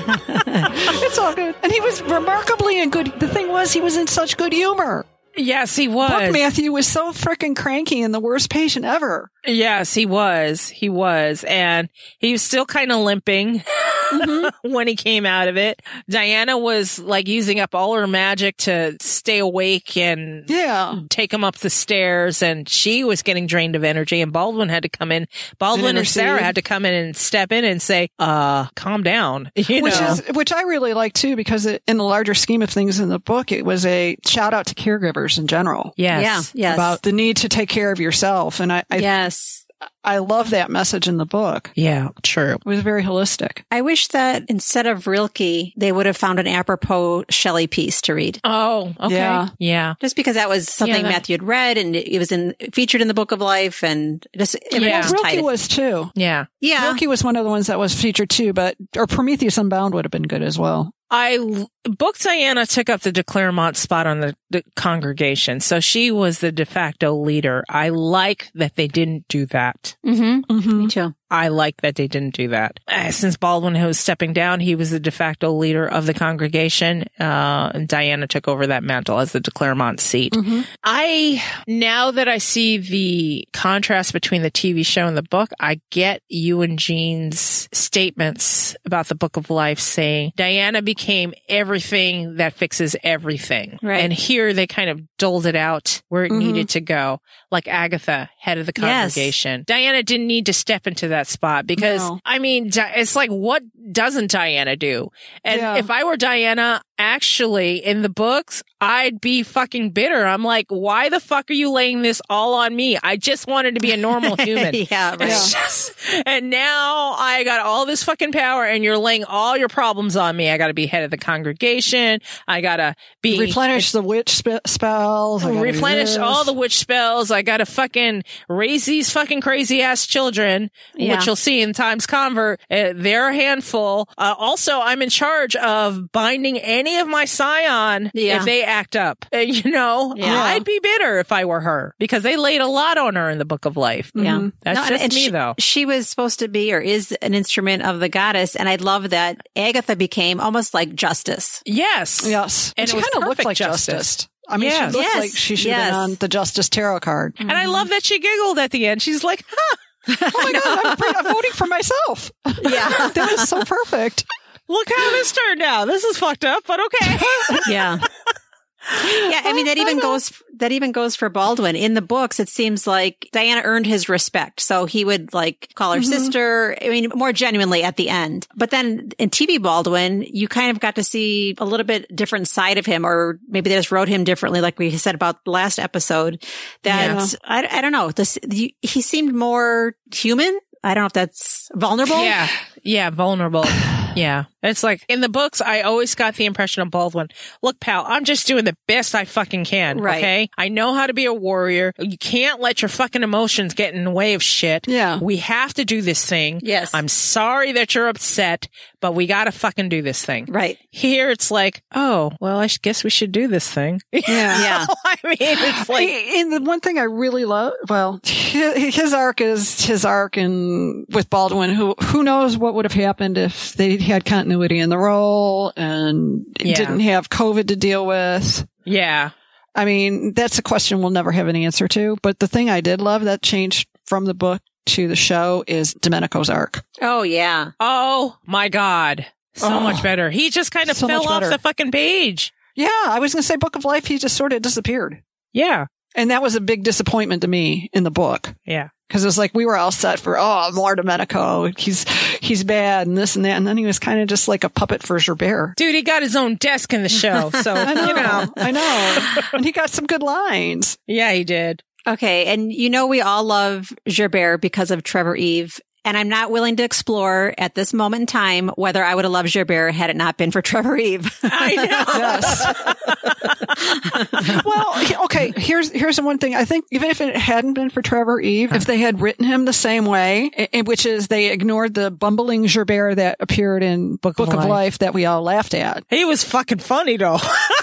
it's all good, and he was remarkably in good. The thing was, he was in such good humor. yes, he was. Book Matthew was so freaking cranky and the worst patient ever. Yes, he was. He was. And he was still kind of limping [laughs] [laughs] when he came out of it. Diana was like using up all her magic to stay awake and Yeah, take him up the stairs and she was getting drained of energy and Baldwin had to come in. Baldwin and, intercede. Sarah had to come in and step in and say, uh, calm down. [laughs] You which know? is which I really like too because it, in the larger scheme of things in the book, it was a shout out to caregivers in general yes. Yeah. Yes. about the need to take care of yourself, and I I, yes. I love that message in the book. Yeah, true. It was very holistic. I wish that instead of Rilke, they would have found an apropos Shelley piece to read. Oh, okay. Yeah. Yeah. Just because that was something Yeah, that- Matthew had read and it was in featured in the Book of Life and just it Yeah. was Rilke tight. was too. Yeah. yeah. Rilke was one of the ones that was featured too, but or Prometheus Unbound would have been good as well. I book Diana took up the de Clermont spot on the, the congregation, so she was the de facto leader. I like that they didn't do that. Mm-hmm. Mm-hmm. Me too. I like that they didn't do that. Uh, since Baldwin was stepping down, he was the de facto leader of the congregation. Uh, and Diana took over that mantle as the de Clermont seat. I, now that I see the contrast between the TV show and the book, I get you and Jean's statements about the book of life saying Diana became everything that fixes everything. Right. And here they kind of doled it out where it Mhm. needed to go. Like Agatha, head of the Yes. congregation. Diana didn't need to step into that spot because No. I mean, it's like, what doesn't Diana do? And Yeah. if I were Diana, actually in the books, I'd be fucking bitter. I'm like, why the fuck are you laying this all on me? I just wanted to be a normal [laughs] human. yeah, right. Just- and now I got all this fucking power and you're laying all your problems on me. I got to be head of the congregation. I got to be Replenish the witch spe- spells. I replenish all the witch spells. I gotta fucking raise these fucking crazy ass children, Yeah. which you'll see in Time's Convert. Uh, they're a handful. Uh, also, I'm in charge of binding any of my scion Yeah. if they act up. Uh, you know, Yeah. I'd be bitter if I were her because they laid a lot on her in the Book of Life. Yeah. That's and- just and me she, though. She was supposed to be or is an instrument of the goddess. And I love that Agatha became almost like justice. Yes. Yes, And she kind of looked like justice. justice. I mean, Yes. she looked Yes. like she should have been on the Justice Tarot card. And I love that she giggled at the end. She's like, huh. [laughs] oh my god, I'm, pre- I'm voting for myself. Yeah. [laughs] that was so perfect. Look how this turned out. This is fucked up, but okay. [laughs] Yeah. Yeah, I mean that even goes that even goes for Baldwin. In the books, it seems like Diana earned his respect, so he would like call her mm-hmm. sister. I mean, more genuinely at the end. But then in TV Baldwin, you kind of got to see a little bit different side of him, or maybe they just wrote him differently, like we said about the last episode. That I, I don't know. This you, he seemed more human. I don't know if that's vulnerable. yeah. Yeah. Vulnerable. [sighs] Yeah. It's like in the books, I always got the impression of Baldwin. Look, pal, I'm just doing the best I fucking can. Right. Okay. I know how to be a warrior. You can't let your fucking emotions get in the way of shit. Yeah. We have to do this thing. Yes. I'm sorry that you're upset, but we gotta fucking do this thing. Right. Here it's like, oh, well, I guess we should do this thing. [laughs] Yeah. Yeah. [laughs] I mean, it's like, and the one thing I really love, well, his, his arc is his arc, and with Baldwin, who who knows what would have happened if they had continuity in the role and Yeah. didn't have COVID to deal with. yeah. I mean, that's a question we'll never have an answer to. But the thing I did love that changed from the book to the show is Domenico's arc. Oh yeah. Oh my God. So Oh. much better. He just kind of So fell off the fucking page. Yeah, I was going to say Book of Life. He just sort of disappeared, Yeah. and that was a big disappointment to me in the book. Yeah. Because it was like we were all set for oh more Domenico he's he's bad and this and that and then he was kind of just like a puppet for Gerbert. Dude, he got his own desk in the show. [laughs] So, I know, you know. I know, and he got some good lines. Yeah, he did. Okay. And you know, we all love Gerbert because of Trevor Eve. And I'm not willing to explore at this moment in time whether I would have loved Gerbert had it not been for [laughs] Trevor Eve. I know. Yes. [laughs] well, he- okay. Here's here's the one thing. I think even if it hadn't been for Trevor Eve, if they had written him the same way, i- in which is they ignored the bumbling Gerbert that appeared in Book Book, of of, Life. Life. that we all laughed at. He was fucking funny though.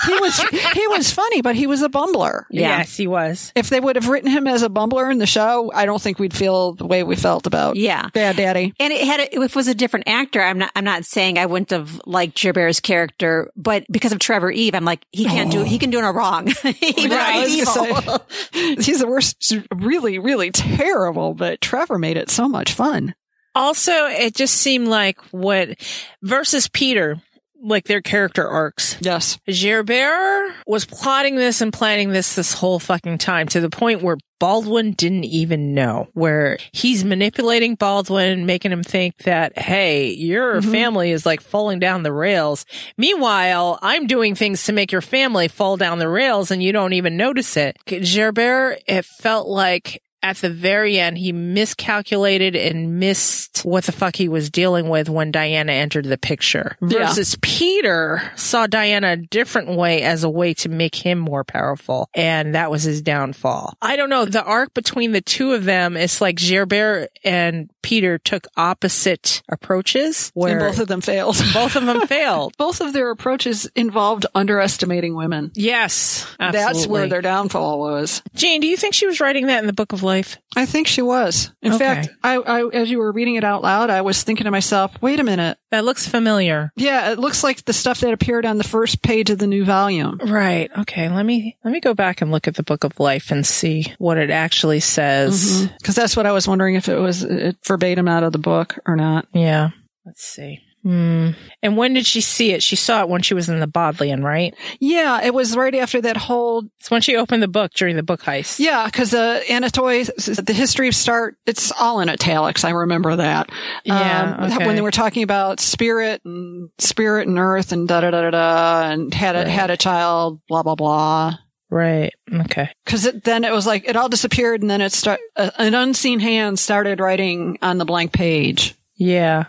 He was he was funny, but he was a bumbler. Yeah. Yes, he was. If they would have written him as a bumbler in the show, I don't think we'd feel the way we felt about Yeah. Bad Daddy. And it had, a, if it was a different actor, I'm not, I'm not saying I wouldn't have liked Gerbert's character, but because of Trevor Eve, I'm like, he can't do, he can do no wrong. [laughs] Even though Evil. [laughs] say, he's the worst, really, really terrible, but Trevor made it so much fun. Also, it just seemed like what versus Peter, like their character arcs. Yes. Gerbert was plotting this and planning this this whole fucking time to the point where Baldwin didn't even know, where he's manipulating Baldwin, making him think that, hey, your mm-hmm. family is like falling down the rails. Meanwhile, I'm doing things to make your family fall down the rails and you don't even notice it. Gerbert, it felt like at the very end, he miscalculated and missed what the fuck he was dealing with when Diana entered the picture. Yeah. Versus Peter saw Diana a different way as a way to make him more powerful. And that was his downfall. I don't know. The arc between the two of them is like Gerbert and Peter took opposite approaches where and both of them failed. [laughs] both of them failed. [laughs] both of their approaches involved underestimating women. Yes. That's where their downfall was. Jane, do you think she was writing that in the Book of Life? I think she was. In Okay. fact, I, I, as you were reading it out loud, I was thinking to myself, wait a minute. That looks familiar. Yeah, it looks like the stuff that appeared on the first page of the new volume. Right. Okay. Let me let me go back and look at the Book of Life and see what it actually says. Because that's what I was wondering if it was uh, verbatim out of the book or not. Yeah. Let's see. Hmm. And when did she see it? She saw it when she was in the Bodleian, right? Yeah, it was right after that whole It's when she opened the book during the book heist. Yeah, because uh, Anatoly, the history of Start, it's all in italics. I remember that. Yeah, Um, okay. When they were talking about spirit and spirit and earth and da da da da da, and had a Right. had a child, blah blah blah. Right. Okay. Because it, then it was like it all disappeared, and then it start uh, an unseen hand started writing on the blank page. Yeah.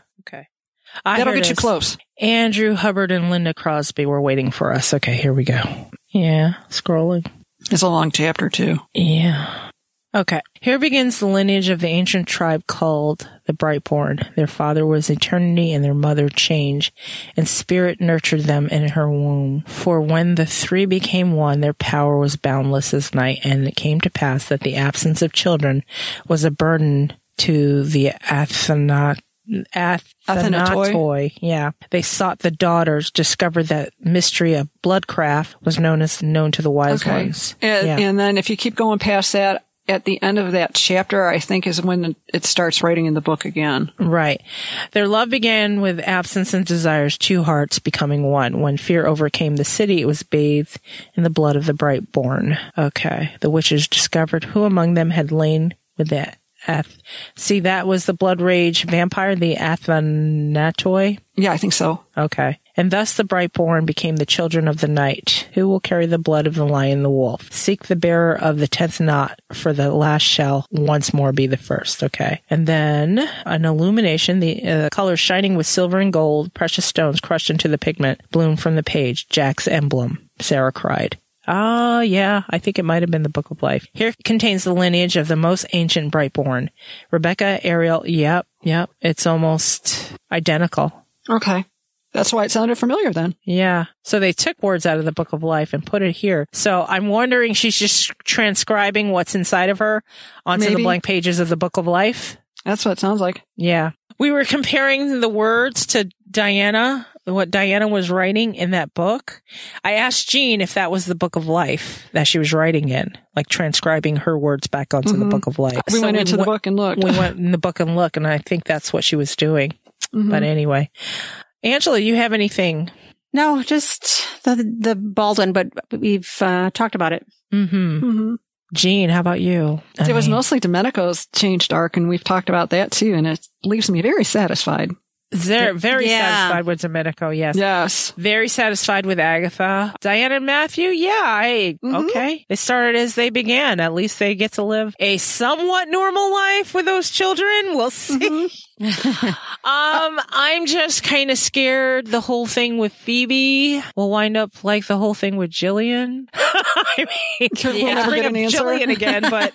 Ah, That'll get you close. Andrew Hubbard and Linda Crosby were waiting for us. Okay, here we go. Yeah, scrolling. It's a long chapter too. Yeah. Okay. Here begins the lineage of the ancient tribe called the Brightborn. Their father was eternity and their mother change, and spirit nurtured them in her womb. For when the three became one, their power was boundless as night, and it came to pass that the absence of children was a burden to the Athenat. Athanatoi? Athanatoi. Yeah. They sought the daughters, discovered that mystery of bloodcraft was known as known to the wise ones. And, yeah. and then if you keep going past that, at the end of that chapter, I think is when it starts writing in the book again. Right. Their love began with absence and desires, two hearts becoming one. When fear overcame the city, it was bathed in the blood of the bright born. Okay. The witches discovered who among them had lain with the Ath. See, that was the blood rage vampire, the Athanatoi. Yeah, I think so. Okay. And thus the brightborn became the children of the night, Who will carry the blood of the lion, the wolf? Seek the bearer of the tenth knot, for the last shall once more be the first. Okay. And then an illumination, the uh, colors shining with silver and gold, precious stones crushed into the pigment, bloom from the page. Jack's emblem. Sarah cried. Ah, yeah, I think it might have been the Book of Life. Here contains the lineage of the most ancient Brightborn. Rebecca, Ariel, yep, yep, it's almost identical. Okay. That's why it sounded familiar then. Yeah. So they took words out of the Book of Life and put it here. So I'm wondering she's just transcribing what's inside of her onto the blank pages of the Book of Life. That's what it sounds like. Yeah. We were comparing the words to Diana, what Diana was writing in that book. I asked Jean if that was the Book of Life that she was writing in, like transcribing her words back onto the Mhm. Book of Life. We So went into the went- book and looked. We went in the book and look, and I think that's what she was doing. Mhm. But anyway, Angela, you have anything? No, just the the Baldwin, but we've uh, talked about it. Mm-hmm. hmm Jean, how about you? I It was mean- mostly Domenico's changed arc, and we've talked about that too, and it leaves me very satisfied. They're very Yeah. satisfied with Domenico, yes. Yes. Very satisfied with Agatha. Diana and Matthew, yeah, I, Mhm. okay. They started as they began. At least they get to live a somewhat normal life with those children. We'll see. [laughs] um, I'm just kind of scared the whole thing with Phoebe will wind up like the whole thing with Jillian. [laughs] I mean, We'll never bring get an answer. Jillian again, but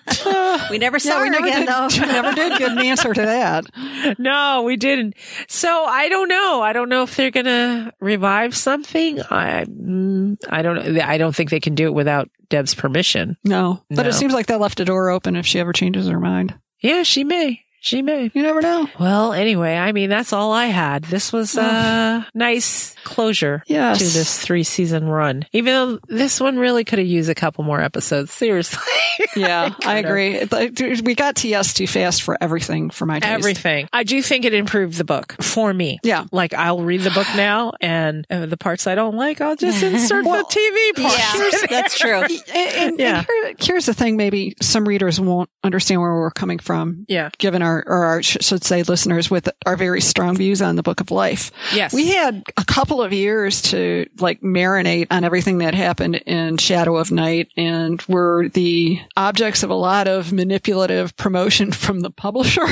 [laughs] We never saw Yeah, her again, did, though. [laughs] we never did get an answer to that. no, we didn't. So I don't know. I don't know if they're gonna revive something. I mm, I don't know. I don't think they can do it without Deb's permission. No, but it seems like they left a door open if she ever changes her mind. Yeah, she may. She may. You never know. Well, anyway, I mean that's all I had. This was a nice closure Yes. to this three season run. Even though this one really could have used a couple more episodes. Seriously. [laughs] Yeah, I Kinda. agree. We got TS too fast for everything for my taste. Everything. I do think it improved the book for me. Yeah. Like I'll read the book [sighs] now and uh, the parts I don't like, I'll just insert Well, the TV parts. Yeah, [laughs] that's true. [laughs] And, and- Yeah. and here- here's the thing: maybe some readers won't understand where we're coming from. Yeah. Given our, or our, should say, listeners with our very strong views on the Book of Life. Yes. We had a couple of years to like marinate on everything that happened in Shadow of Night and were the objects of a lot of manipulative promotion [laughs] from the publisher.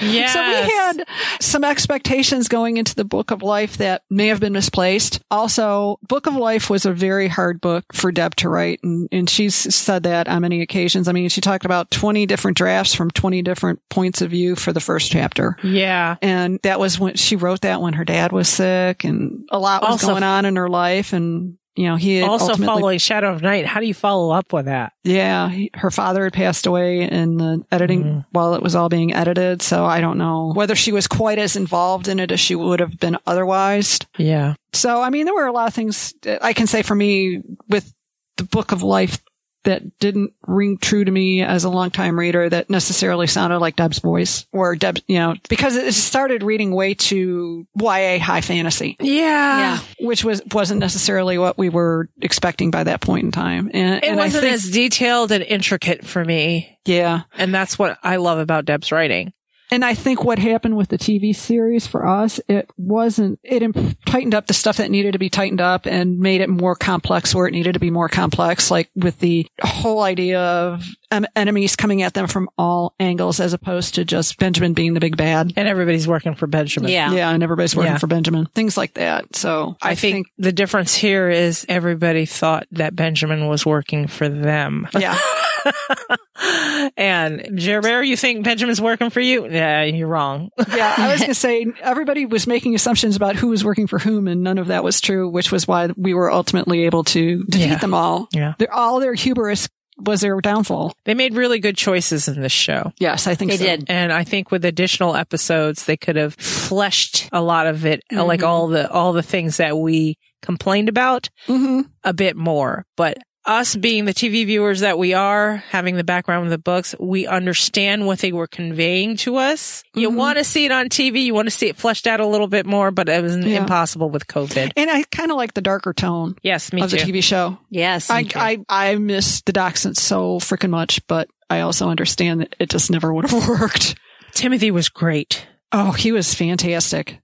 Yes. So we had some expectations going into the Book of Life that may have been misplaced. Also, Book of Life was a very hard book for Deb to write, and, and she's said that on many occasions. I mean, she talked about 20 different drafts from 20 different points of view for the first chapter. Yeah. And that was when she wrote that when her dad was sick and a lot was Also- going on in her life. And, you know, he had Also following Shadow of Night. How do you follow up with that? yeah, he, her father had passed away in the editing Mm. while it was all being edited. So I don't know whether she was quite as involved in it as she would have been otherwise. Yeah. So, I mean, there were a lot of things I can say for me with the book of life that didn't ring true to me as a longtime reader that necessarily sounded like Deb's voice or Deb's, you know, because it started reading way too YA high fantasy. Yeah. yeah. Which was, wasn't necessarily what we were expecting by that point in time. And, It and wasn't think, as detailed and intricate for me. yeah. And that's what I love about Deb's writing. And I think what happened with the TV series for us, it wasn't, it imp- tightened up the stuff that needed to be tightened up and made it more complex where it needed to be more complex, like with the whole idea of um, enemies coming at them from all angles as opposed to just Benjamin being the big bad. And everybody's working for Benjamin. Yeah. Yeah, and everybody's working Yeah. for Benjamin. Things like that. So I, think, the difference here is everybody thought that Benjamin was working for them. yeah. [laughs] [laughs] and Gerbert, you think Benjamin's working for you? Yeah, you're wrong. yeah, I was going to say everybody was making assumptions about who was working for whom, and none of that was true, which was why we were ultimately able to defeat Yeah. them all. Yeah. Their, all their hubris was their downfall. They made really good choices in this show. Yes, I think They so. did. And I think with additional episodes, they could have fleshed a lot of it, like all the, all the things that we complained about hmm a bit more. But us being the TV viewers that we are, having the background of the books, we understand what they were conveying to us. You Mhm. want to see it on TV, you want to see it fleshed out a little bit more, but it was Yeah. impossible with COVID. And I kind of like the darker tone Yes, me of too. the TV show. Yes. I, I I miss the Dachshund so freaking much, but I also understand that it just never would have [laughs] worked. Timothy was great. Oh, he was fantastic.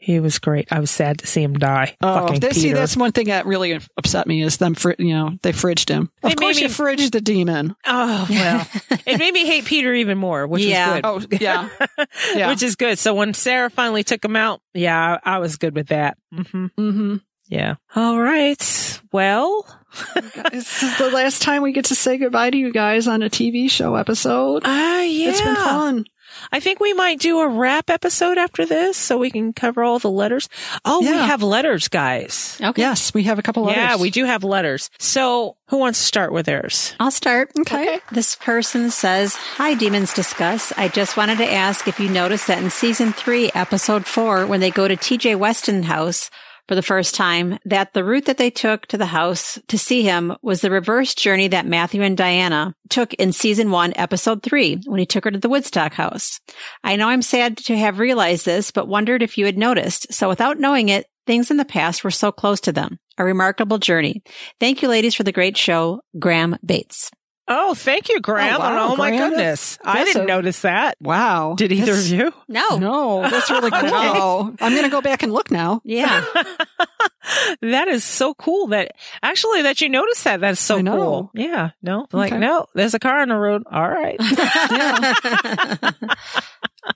He was great. I was sad to see him die. Oh, Fucking that- see, that's one thing that really upset me is them, fri- you know, they fridged him. Of They course, made you me- fridged the demon. Oh well, [laughs] it made me hate Peter even more, which Yeah. was Oh, yeah. [laughs] Yeah. which is good. So when Sarah finally took him out, yeah, I, I was good with that. hmm mm-hmm. Yeah. All right. Well, [laughs] This is the last time we get to say goodbye to you guys on a TV show episode. ah, yeah, It's been fun. I think we might do a wrap episode after this, so we can cover all the letters. Oh, we have letters, guys. Okay. Yes, we have a couple Yeah, we do have letters. So who wants to start with theirs? I'll start. Okay. This person says, Hi, Demons Discuss. I just wanted to ask if you noticed that in season three, episode four, when they go to TJ Weston house for the first time, that the route that they took to the house to see him was the reverse journey that Matthew and Diana took in season one, episode three, when he took her to the Woodstock house. I know I'm sad to have realized this, but wondered if you had noticed. So without knowing it, things in the past were so close to them. A remarkable journey. Thank you, ladies, for the great show. Graham Bates. Oh, thank you, Graham. Oh, wow, oh my Graham. goodness. I didn't a- notice that. Wow. Did either That's- of you? No. No, that's really [laughs] cool. I'm going to go back and look now. Yeah. [laughs] that is so cool that actually that you noticed that. That's so cool. Yeah. No, like, Okay. no, there's a car on the road. All right. [laughs]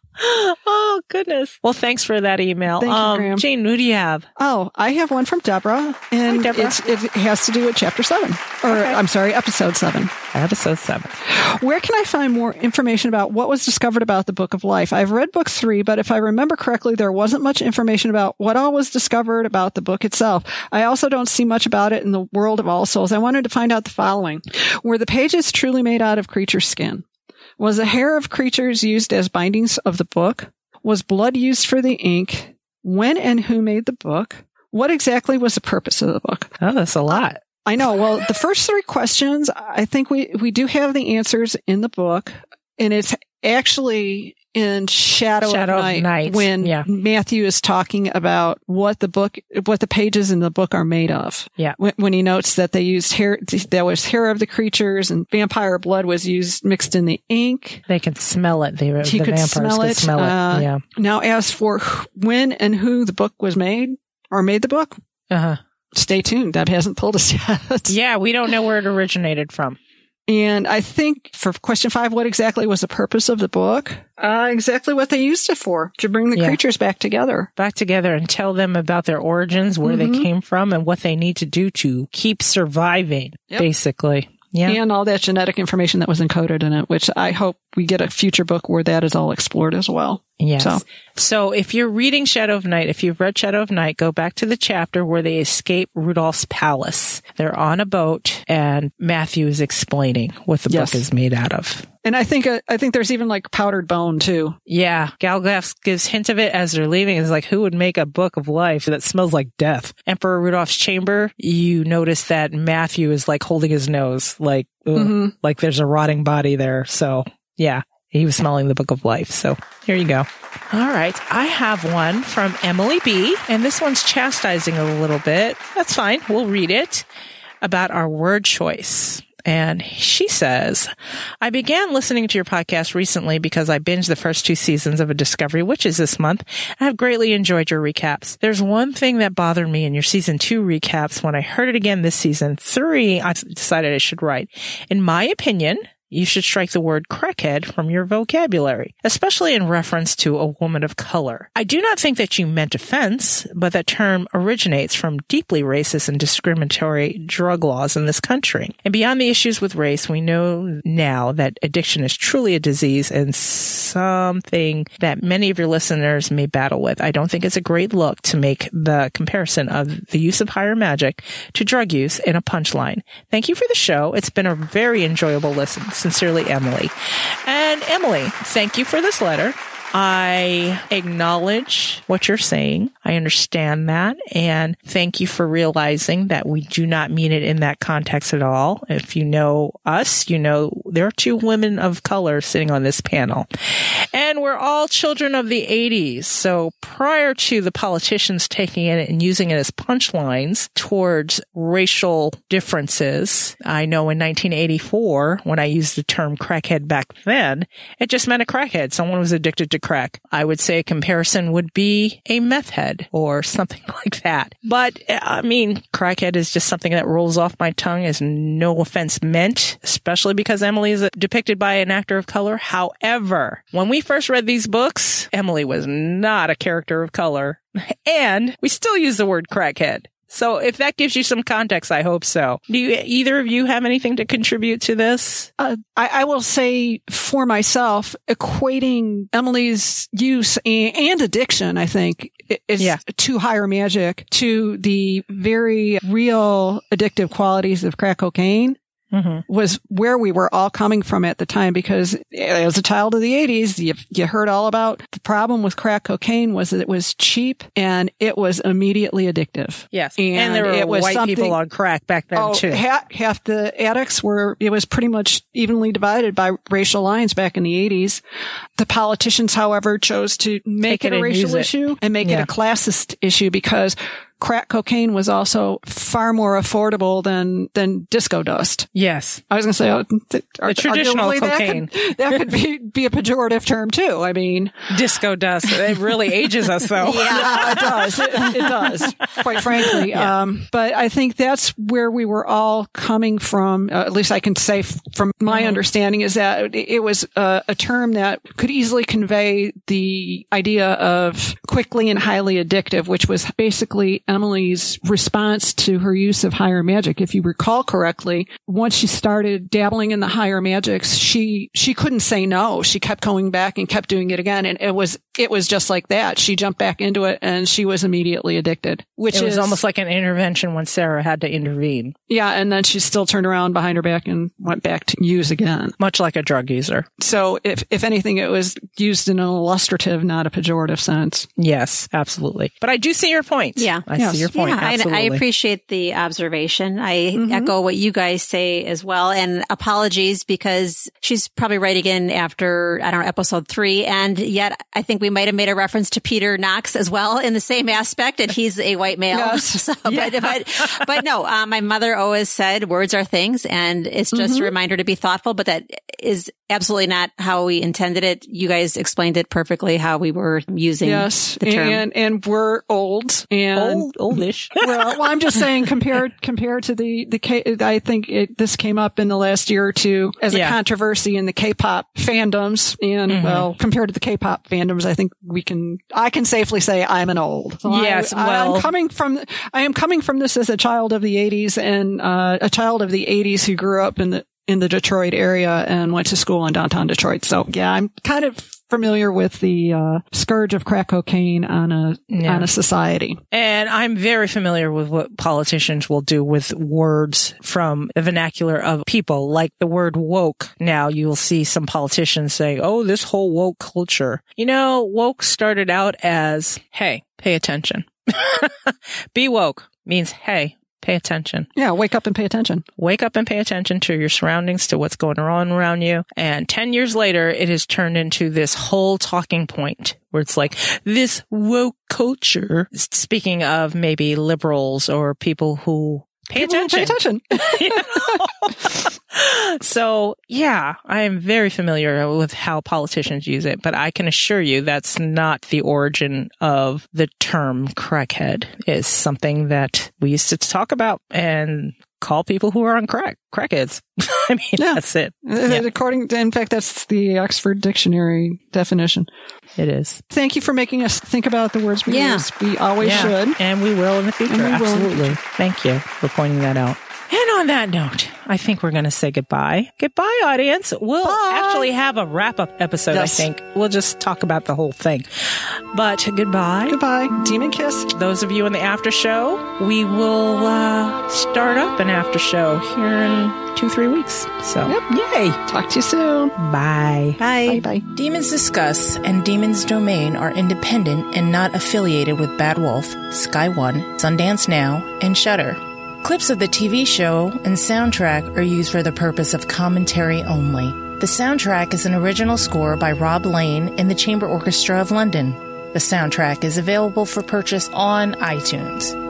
[laughs] oh goodness. Well, thanks for that email. Thank you, um, Graham. Jane, who do you have? Oh, I have one from Deborah, and Hi, Deborah. It's, it has to do with chapter seven, or I'm sorry, episode seven. Episode seven. Where can I find more information about what was discovered about the Book of Life? I've read book three, but if I remember correctly, there wasn't much information about what all was discovered about the book itself. I also don't see much about it in the world of All Souls. I wanted to find out the following. Were the pages truly made out of creature skin? Was the hair of creatures used as bindings of the book? Was blood used for the ink? When and who made the book? What exactly was the purpose of the book? Oh, that's a uh, lot. I know. Well, the first three questions, I think we, we do have the answers in the book and it's actually in Shadow, Shadow of of Night, Night, when yeah. Matthew is talking about what the book, what the pages in the book are made of. Yeah. When, when he notes that they used hair, there was hair of the creatures and vampire blood was used mixed in the ink. They could smell it. They He the could vampires smell could it. smell it. Uh, yeah. Now, as for when and who the book was made or made the book, Uh huh. stay tuned. Deb hasn't told us [laughs] yet. Yeah, we don't know where it originated from. And I think for question five, what exactly was the purpose of the book? Uh, exactly what they used it for, to bring the Yeah. creatures back together. Back together and tell them about their origins, where they Mhm. came from, and what they need to do to keep surviving, Yep. basically. Yeah. And all that genetic information that was encoded in it, which I hope we get a future book where that is all explored as well. Yes. So- So. if you're reading Shadow of Night, if you've read Shadow of Night, go back to the chapter where they escape Rudolph's palace. They're on a boat and Matthew is explaining what the Yes. book is made out of. And I think, uh, I think there's even like powdered bone too. Yeah. Gallowglass gives hint of it as they're leaving. It's like, who would make a book of life that smells like death? Emperor Rudolph's chamber, you notice that Matthew is like holding his nose, like, ugh, Mhm. like there's a rotting body there. So yeah, he was smelling the book of life. So here you go. All right. I have one from Emily B. And this one's chastising a little bit. That's fine. We'll read it about our word choice. And she says, I began listening to your podcast recently because I binged the first two seasons of A Discovery Witches this month. and I've greatly enjoyed your recaps. There's one thing that bothered me in your season two recaps when I heard it again this season three, I decided I should write. In my opinion, you should strike the word crackhead from your vocabulary, especially in reference to a woman of color. I do not think that you meant offense, but that term originates from deeply racist and discriminatory drug laws in this country. And beyond the issues with race, we know now that addiction is truly a disease and something that many of your listeners may battle with. I don't think it's a great look to make the comparison of the use of higher magic to drug use in a punchline. Thank you for the show. It's been a very enjoyable listen. Sincerely, Emily. And Emily, thank you for this letter. I acknowledge what you're saying. I understand that. And thank you for realizing that we do not mean it in that context at all. If you know us, you know there are two women of color sitting on this panel. And we're all children of the 80s. So prior to the politicians taking it and using it as punchlines towards racial differences, I know in 1984, when I used the term crackhead back then, it just meant a crackhead. Someone was addicted to crack. I would say a comparison would be a meth head. Crackhead or something [laughs] like that. But I mean, crackhead is just something that rolls off my tongue as no offense meant, especially because Emily is depicted by an actor of color. However, when we first read these books, Emily was not a character of color. [laughs] And we still use the word crackhead. So if that gives you some context, I hope so. Do you, either of you have anything to contribute to this? Uh, I, I, will say for myself, equating Emily's use and, and addiction, I think, is yeah. to higher magic to the very real addictive qualities of crack cocaine mm-hmm. was where we were all coming from at the time because as a child of the 80s, you, you heard all about the problem with crack cocaine was that it was cheap and it was immediately addictive. Yes. And, and there were it was white people on crack back then oh, too. Half, half the addicts were, it was pretty much evenly divided by racial lines back in the 80s. The politicians, however, chose to make Take it a racial issue and make yeah. it a classist issue because crack cocaine was also far more affordable than than disco dust. Yes, I was going to say oh, the traditional cocaine. That could, [laughs] that could be, be a pejorative term too. I mean, disco dust. It really ages us, though. [laughs] yeah, it does. It, it does. Quite frankly, yeah. um, but I think that's where we were all coming from. Uh, at least I can say f- from my mm-hmm. understanding is that it was uh, a term that could easily convey the idea of quickly and highly addictive, which was basically Emily's response to her use of higher magic. If you recall correctly, once she started dabbling in the higher magics, she, she couldn't say no. She kept going back and kept doing it again. And it was, it was just like that. She jumped back into it and she was immediately addicted, which it was is almost like an intervention when Sarah had to intervene. Yeah. And then she still turned around behind her back and went back to use again. Much like a drug user. So if, if anything, it was used in an illustrative, not a pejorative sense. Yes, absolutely. But I do see your point. Yeah. I yes. see your point. Yeah, absolutely. I, I appreciate the observation. I mm-hmm. echo what you guys say as well. And apologies because she's probably right again after, I don't know, episode three. And yet I think we might have made a reference to Peter Knox as well in the same aspect. And he's a white male. [laughs] Yes. [laughs] So, yeah. but, but, but, no, uh, my mother always said words are things and it's just mm-hmm. a reminder to be thoughtful, but that is absolutely not how we intended it. You guys explained it perfectly how we were using yes, the term. And, and we're old and old, oldish. [laughs] well, well, I'm just saying compared, compared to the, the I think it, this came up in the last year or two as yeah. a controversy in the K-pop fandoms. And mm-hmm. well, compared to the K-pop fandoms, I think we can, I can safely say I'm an old. So yes. I, well, I'm coming from, I am coming from this as a child of the 80s and, uh, a child of the 80s who grew up in the, in the Detroit area and went to school in downtown Detroit. So yeah, I'm kind of familiar with the uh, scourge of crack cocaine on a yeah. on a society. And I'm very familiar with what politicians will do with words from the vernacular of people, like the word woke. Now you'll see some politicians say, "Oh, this whole woke culture." You know, woke started out as, "Hey, pay attention." [laughs] Be woke means, "Hey, Pay attention. Yeah, wake up and pay attention. Wake up and pay attention to your surroundings, to what's going on around you. And 10 years later, it has turned into this whole talking point where it's like this woke culture. Speaking of maybe liberals or people who pay people attention. Pay attention. [laughs] [laughs] so yeah, I am very familiar with how politicians use it, but I can assure you that's not the origin of the term crackhead. It's something that we used to talk about and call people who are on crack crackheads. [laughs] I mean, yeah. that's it. Uh, yeah. According to, in fact, that's the Oxford Dictionary definition. It is. Thank you for making us think about the words we yeah. use. We always yeah. should. And we will in the future. Absolutely. Thank you for pointing that out. And on that note, I think we're going to say goodbye. Goodbye, audience. We'll Bye. actually have a wrap up episode, yes. I think. We'll just talk about the whole thing. But goodbye. Goodbye. Demon kiss. Those of you in the after show, we will uh, start up an after show here in two, three weeks. So, yep. yay. Talk to you soon. Bye. Bye. Bye. Bye. Demons Discuss and Demons Domain are independent and not affiliated with Bad Wolf, Sky One, Sundance Now, and Shudder. Clips of the TV show and soundtrack are used for the purpose of commentary only. The soundtrack is an original score by Rob Lane and the Chamber Orchestra of London. The soundtrack is available for purchase on iTunes.